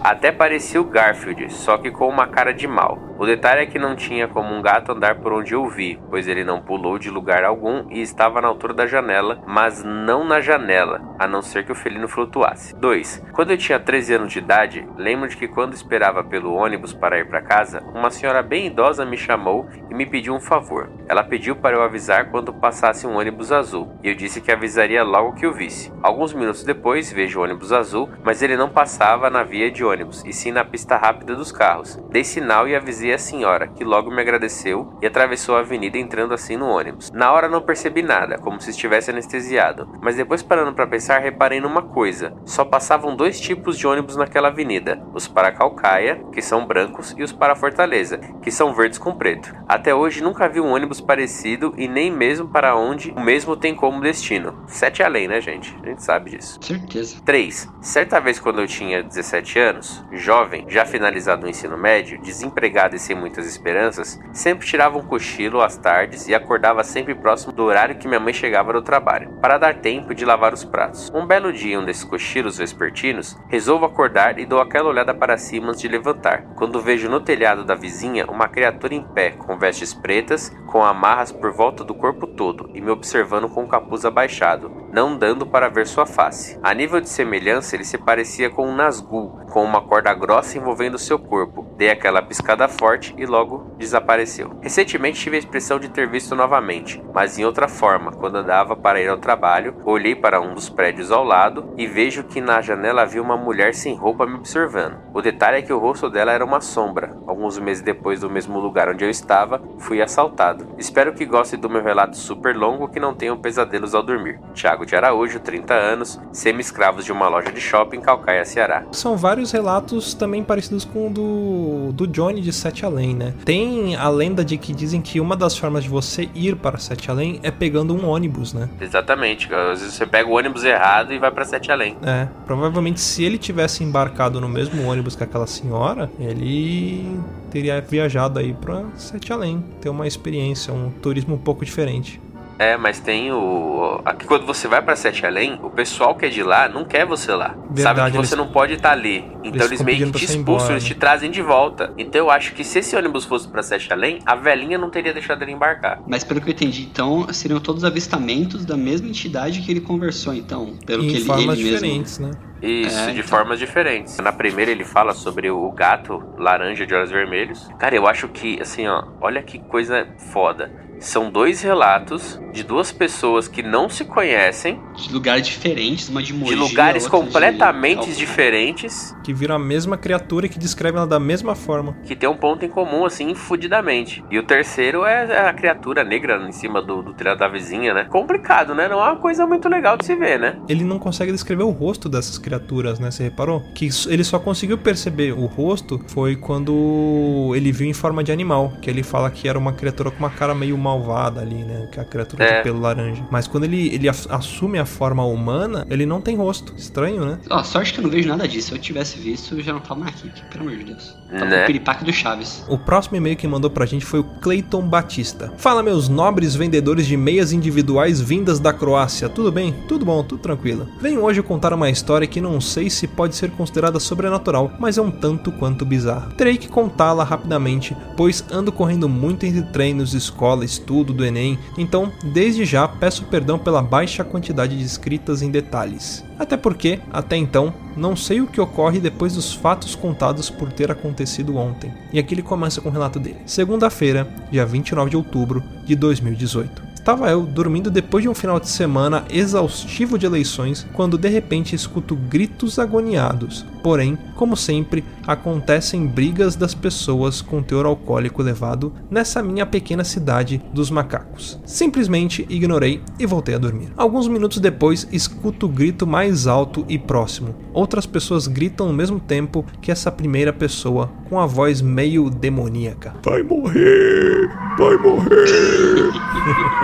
Até parecia o Garfield, só que com uma cara de mal. O detalhe é que não tinha como um gato andar por onde eu vi, pois ele não pulou de lugar algum e estava na altura da janela, mas não na janela, a não ser que o felino flutuasse. 2. Quando eu tinha 13 anos de idade, lembro de que quando esperava pelo ônibus para ir para casa, uma senhora bem idosa me chamou e me pediu um favor. Ela pediu para eu avisar quando passasse um ônibus azul, e eu disse que avisaria logo que o visse. Alguns minutos depois, vejo o ônibus azul, mas ele não passava na via de ônibus, e sim na pista rápida dos carros. Dei sinal e avisei a senhora, que logo me agradeceu e atravessou a avenida entrando assim no ônibus. Na hora não percebi nada, como se estivesse anestesiado, mas depois parando para pensar, reparei numa coisa: só passavam dois tipos de ônibus naquela avenida: os para Calcaia, que são brancos, e os para Fortaleza, que são verdes com preto. Até hoje nunca vi um ônibus parecido e nem mesmo para onde o mesmo tem como destino. Sete além, né, gente? A gente sabe disso. Certeza. 3. Certa vez quando eu tinha 17 anos, jovem, já finalizado o ensino médio, desempregado e sem muitas esperanças, sempre tirava um cochilo às tardes e acordava sempre próximo do horário que minha mãe chegava do trabalho, para dar tempo de lavar os pratos. Um belo dia, um desses cochilos vespertinos, resolvo acordar e dou aquela olhada para cima antes de levantar, quando vejo no telhado da vizinha uma criatura em pé, com vestes pretas, com amarras por volta do corpo todo e me observando com o capuz abaixado, não dando para ver sua face. A nível de semelhança, ele se parecia com um Nazgûl, com uma corda grossa envolvendo seu corpo. Dei aquela piscada forte e logo desapareceu. Recentemente tive a expressão de ter visto novamente, mas em outra forma, quando andava para ir ao trabalho, olhei para um dos prédios ao lado e vejo que na janela havia uma mulher sem roupa me observando. O detalhe é que o rosto dela era uma sombra. Alguns meses depois do mesmo lugar onde eu estava, fui assaltado. Espero que gostem do meu relato super longo que não tenham pesadelos ao dormir. Tiago de Araújo, 30 anos, semi-escravos de uma loja de shopping em Calcaia, Ceará. São vários relatos também parecidos com o do, do Johnny de Sete Além, né? Tem a lenda de que dizem que uma das formas de você ir para Sete Além é pegando um ônibus, né? Exatamente. Às vezes você pega o ônibus errado e vai pra Sete Além. É, provavelmente se ele tivesse embarcado no mesmo ônibus que aquela senhora, ele teria viajado aí pra Sete Além, ter uma experiência, um turismo um pouco diferente. É, mas tem o. Aqui quando você vai pra Sete Além, o pessoal que é de lá não quer você lá. Sabe Verdade, que você eles- não pode estar ali. Então eles, ficam meio que te expulsam, embora, eles né? te trazem de volta. Então eu acho que se esse ônibus fosse pra Sete Além, a velhinha não teria deixado ele embarcar. Mas pelo que eu entendi, então seriam todos avistamentos da mesma entidade que ele conversou, então. Pelo que em ele, formas ele mesmo. diferentes, né? Isso, É, de então. formas diferentes. Na primeira ele fala sobre o gato laranja de olhos vermelhos. Cara, eu acho que, assim, ó, olha que coisa foda. São dois relatos de duas pessoas que não se conhecem, De lugares diferentes, uma de Mogi, de lugares de completamente Alfama. diferentes, Que viram a mesma criatura e que descrevem ela da mesma forma. que tem um ponto em comum, assim, fudidamente. E o terceiro é a criatura negra em cima do, do telhado da vizinha, né? Complicado, né? Não é uma coisa muito legal de se ver, né? Ele não consegue descrever o rosto dessas criaturas, né? Você reparou? Que ele só conseguiu perceber o rosto foi quando ele viu em forma de animal. Que ele fala que era uma criatura com uma cara meio malvada ali, né? Que é a criatura É. de pelo laranja. Mas quando ele, ele ass- assume a forma humana, ele não tem rosto. Estranho, né? Ó, sorte que eu não vejo nada disso. Se eu tivesse visto, eu já não tava mais aqui, pelo amor de Deus. Tava Né? no piripaque do Chaves. O próximo e-mail que mandou pra gente foi o Clayton Batista. Fala, meus nobres vendedores de meias individuais vindas da Croácia. Tudo bem? Tudo bom, tudo tranquilo. Venho hoje contar uma história que não sei se pode ser considerada sobrenatural, mas é um tanto quanto bizarra. Terei que contá-la rapidamente, pois ando correndo muito entre treinos, escola, estudo do Enem, então desde já peço perdão pela baixa quantidade de escritas em detalhes. Até porque, até então, não sei o que ocorre depois dos fatos contados por ter acontecido ontem. E aqui ele começa com o relato dele. Segunda-feira, dia 29 de outubro de 2018. Estava eu dormindo depois de um final de semana exaustivo de eleições, quando de repente escuto gritos agoniados. Porém, como sempre, acontecem brigas das pessoas com teor alcoólico elevado nessa minha pequena cidade dos macacos. Simplesmente ignorei e voltei a dormir. Alguns minutos depois, escuto o grito mais alto e próximo. Outras pessoas gritam ao mesmo tempo que essa primeira pessoa, com a voz meio demoníaca. Vai morrer! Vai morrer!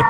[LAUGHS]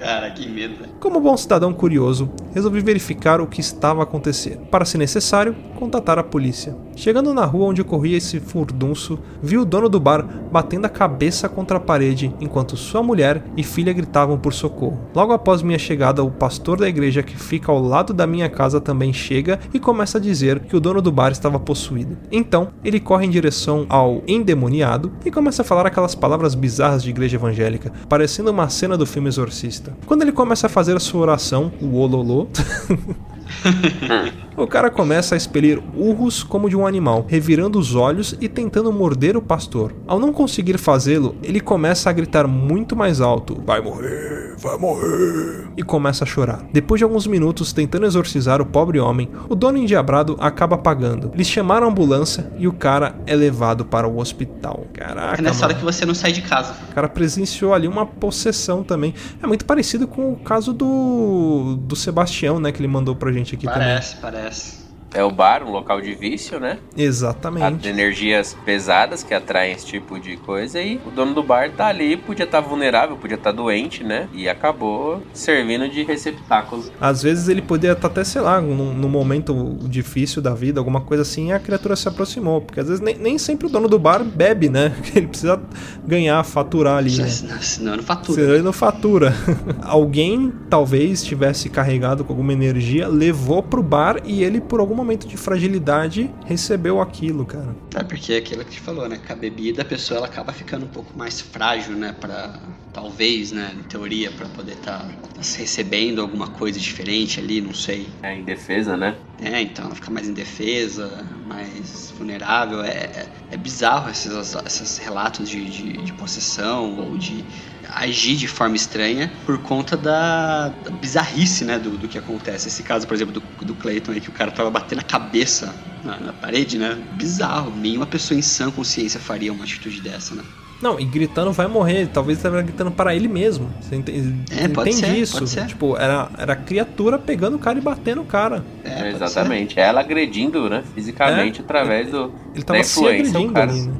Cara, que medo, velho. Como bom cidadão curioso, resolvi verificar o que estava a acontecer. Para, se necessário, contatar a polícia. Chegando na rua onde corria esse furdunço, vi o dono do bar batendo a cabeça contra a parede enquanto sua mulher e filha gritavam por socorro. Logo após minha chegada, o pastor da igreja que fica ao lado da minha casa também chega e começa a dizer que o dono do bar estava possuído. Então, ele corre em direção ao endemoniado e começa a falar aquelas palavras bizarras de igreja evangélica, parecendo uma cena do filme Exorcista. Quando ele começa a fazer a sua oração, o ololô, [LAUGHS] o cara começa a expelir urros como de um animal, revirando os olhos e tentando morder o pastor. Ao não conseguir fazê-lo, ele começa a gritar muito mais alto: Vai morrer, vai morrer! E começa a chorar. Depois de alguns minutos tentando exorcizar o pobre homem, o dono endiabrado acaba apagando. Eles chamaram a ambulância e o cara é levado para o hospital. Caraca, É nessa hora mano. que você não sai de casa. O cara presenciou ali uma possessão também. É muito parecido com o caso do do Sebastião, né, que ele mandou pra gente aqui Parece, parece. É o bar, um local de vício, né? Exatamente. de energias pesadas que atraem esse tipo de coisa e o dono do bar tá ali, podia estar vulnerável, podia estar doente, né? E acabou servindo de receptáculo. Às vezes ele poderia estar até, sei lá, num, num momento difícil da vida, alguma coisa assim, e a criatura se aproximou. Porque às vezes nem, nem sempre o dono do bar bebe, né? [LAUGHS] Ele precisa ganhar, faturar ali, né? Senão, senão não fatura. Senão ele não fatura. [LAUGHS] Alguém talvez tivesse carregado com alguma energia, levou pro bar e ele, por algum momento de fragilidade, recebeu aquilo, cara. É porque é aquilo que gente falou, né? Com a bebida a pessoa ela acaba ficando um pouco mais frágil, né? Pra, talvez, né? Em teoria, pra poder estar recebendo alguma coisa diferente ali, não sei. É, em defesa, né? É, então ela fica mais indefesa, mais vulnerável. É, é, é bizarro esses, esses relatos de, de, de possessão ou de agir de forma estranha por conta da, da bizarrice, né, do, do que acontece. Esse caso, por exemplo, do, do Clayton aí, que o cara tava batendo a cabeça na, na parede, né? Bizarro. Nenhuma pessoa em sã consciência faria uma atitude dessa, né? Não, e gritando vai morrer. Talvez ele tava gritando para ele mesmo. Você entende, É, pode entende ser, isso? pode ser. Tipo, era, era a criatura pegando o cara e batendo o cara. É, pode Exatamente. Ela agredindo, né? Fisicamente, É. através do. Ele tava da se agredindo o cara. ali, né?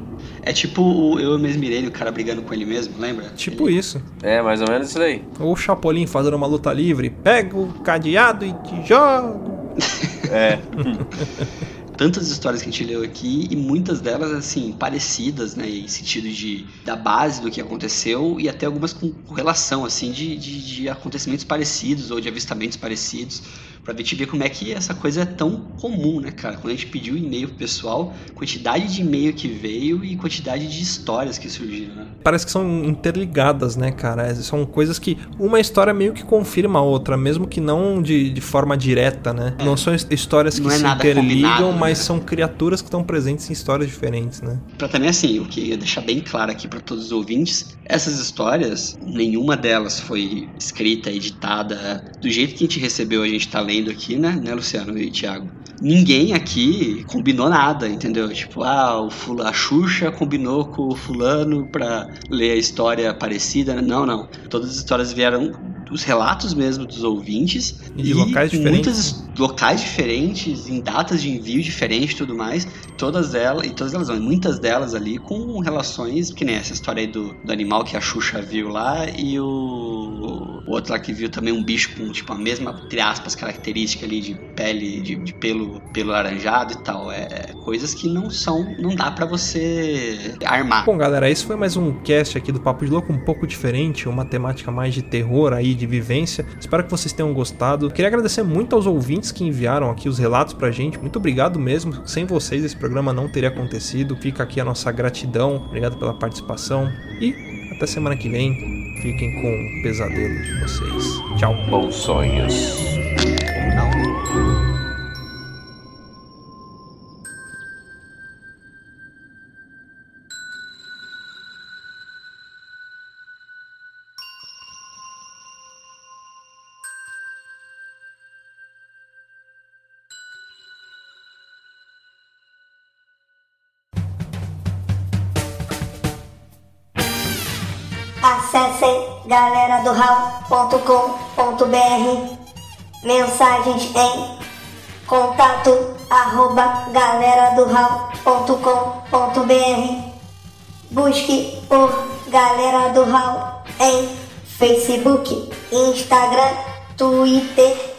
É tipo o Eu Mesmo Irene, o cara brigando com ele mesmo, lembra? Tipo Ele- isso. É, mais ou menos isso daí. Ou o Chapolin fazendo uma luta livre. Pega o cadeado e te joga. [LAUGHS] É. [LAUGHS] tantas histórias que a gente leu aqui e muitas delas assim parecidas, né, em sentido de da base do que aconteceu e até algumas com relação assim de, de, de acontecimentos parecidos ou de avistamentos parecidos pra gente ver como é que essa coisa é tão comum, né, cara? Quando a gente pediu e-mail pro pessoal, quantidade de e-mail que veio e quantidade de histórias que surgiram, né? Parece que são interligadas, né, cara? São coisas que uma história meio que confirma a outra, mesmo que não de, de forma direta, né? É. Não são his- histórias que Não é se interligam, mas né? são criaturas que estão presentes em histórias diferentes, né? Pra também assim, o que eu ia deixar bem claro aqui pra todos os ouvintes, essas histórias, nenhuma delas foi escrita, editada do jeito que a gente recebeu, a gente tá lendo aqui, né, né, Luciano e Thiago? Ninguém aqui combinou nada, entendeu? Tipo, ah, o fula, a Xuxa combinou com o fulano pra ler a história parecida. né? Não, não. Todas as histórias vieram dos relatos mesmo dos ouvintes E de locais diferentes. locais diferentes, em datas de envio diferentes e tudo mais. Todas elas, e todas elas, muitas delas ali com relações, que nem essa história aí do, do animal que a Xuxa viu lá e o outro lá que viu também um bicho com, tipo, a mesma, entre aspas, característica ali de pele, de, de pelo, pelo laranjado e tal. É coisas que não são, não dá pra você armar. Bom, galera, esse foi mais um cast aqui do Papo de Louco, um pouco diferente, uma temática mais de terror aí, de vivência. Espero que vocês tenham gostado. Queria agradecer muito aos ouvintes que enviaram aqui os relatos pra gente. Muito obrigado mesmo. Sem vocês esse programa não teria acontecido. Fica aqui a nossa gratidão. Obrigado pela participação e até semana que vem. Fiquem com o pesadelo de vocês. Tchau. Bons sonhos. Acessem do Mensagens em contato arroba galera do Busque por Galera do Hall em Facebook, Instagram, Twitter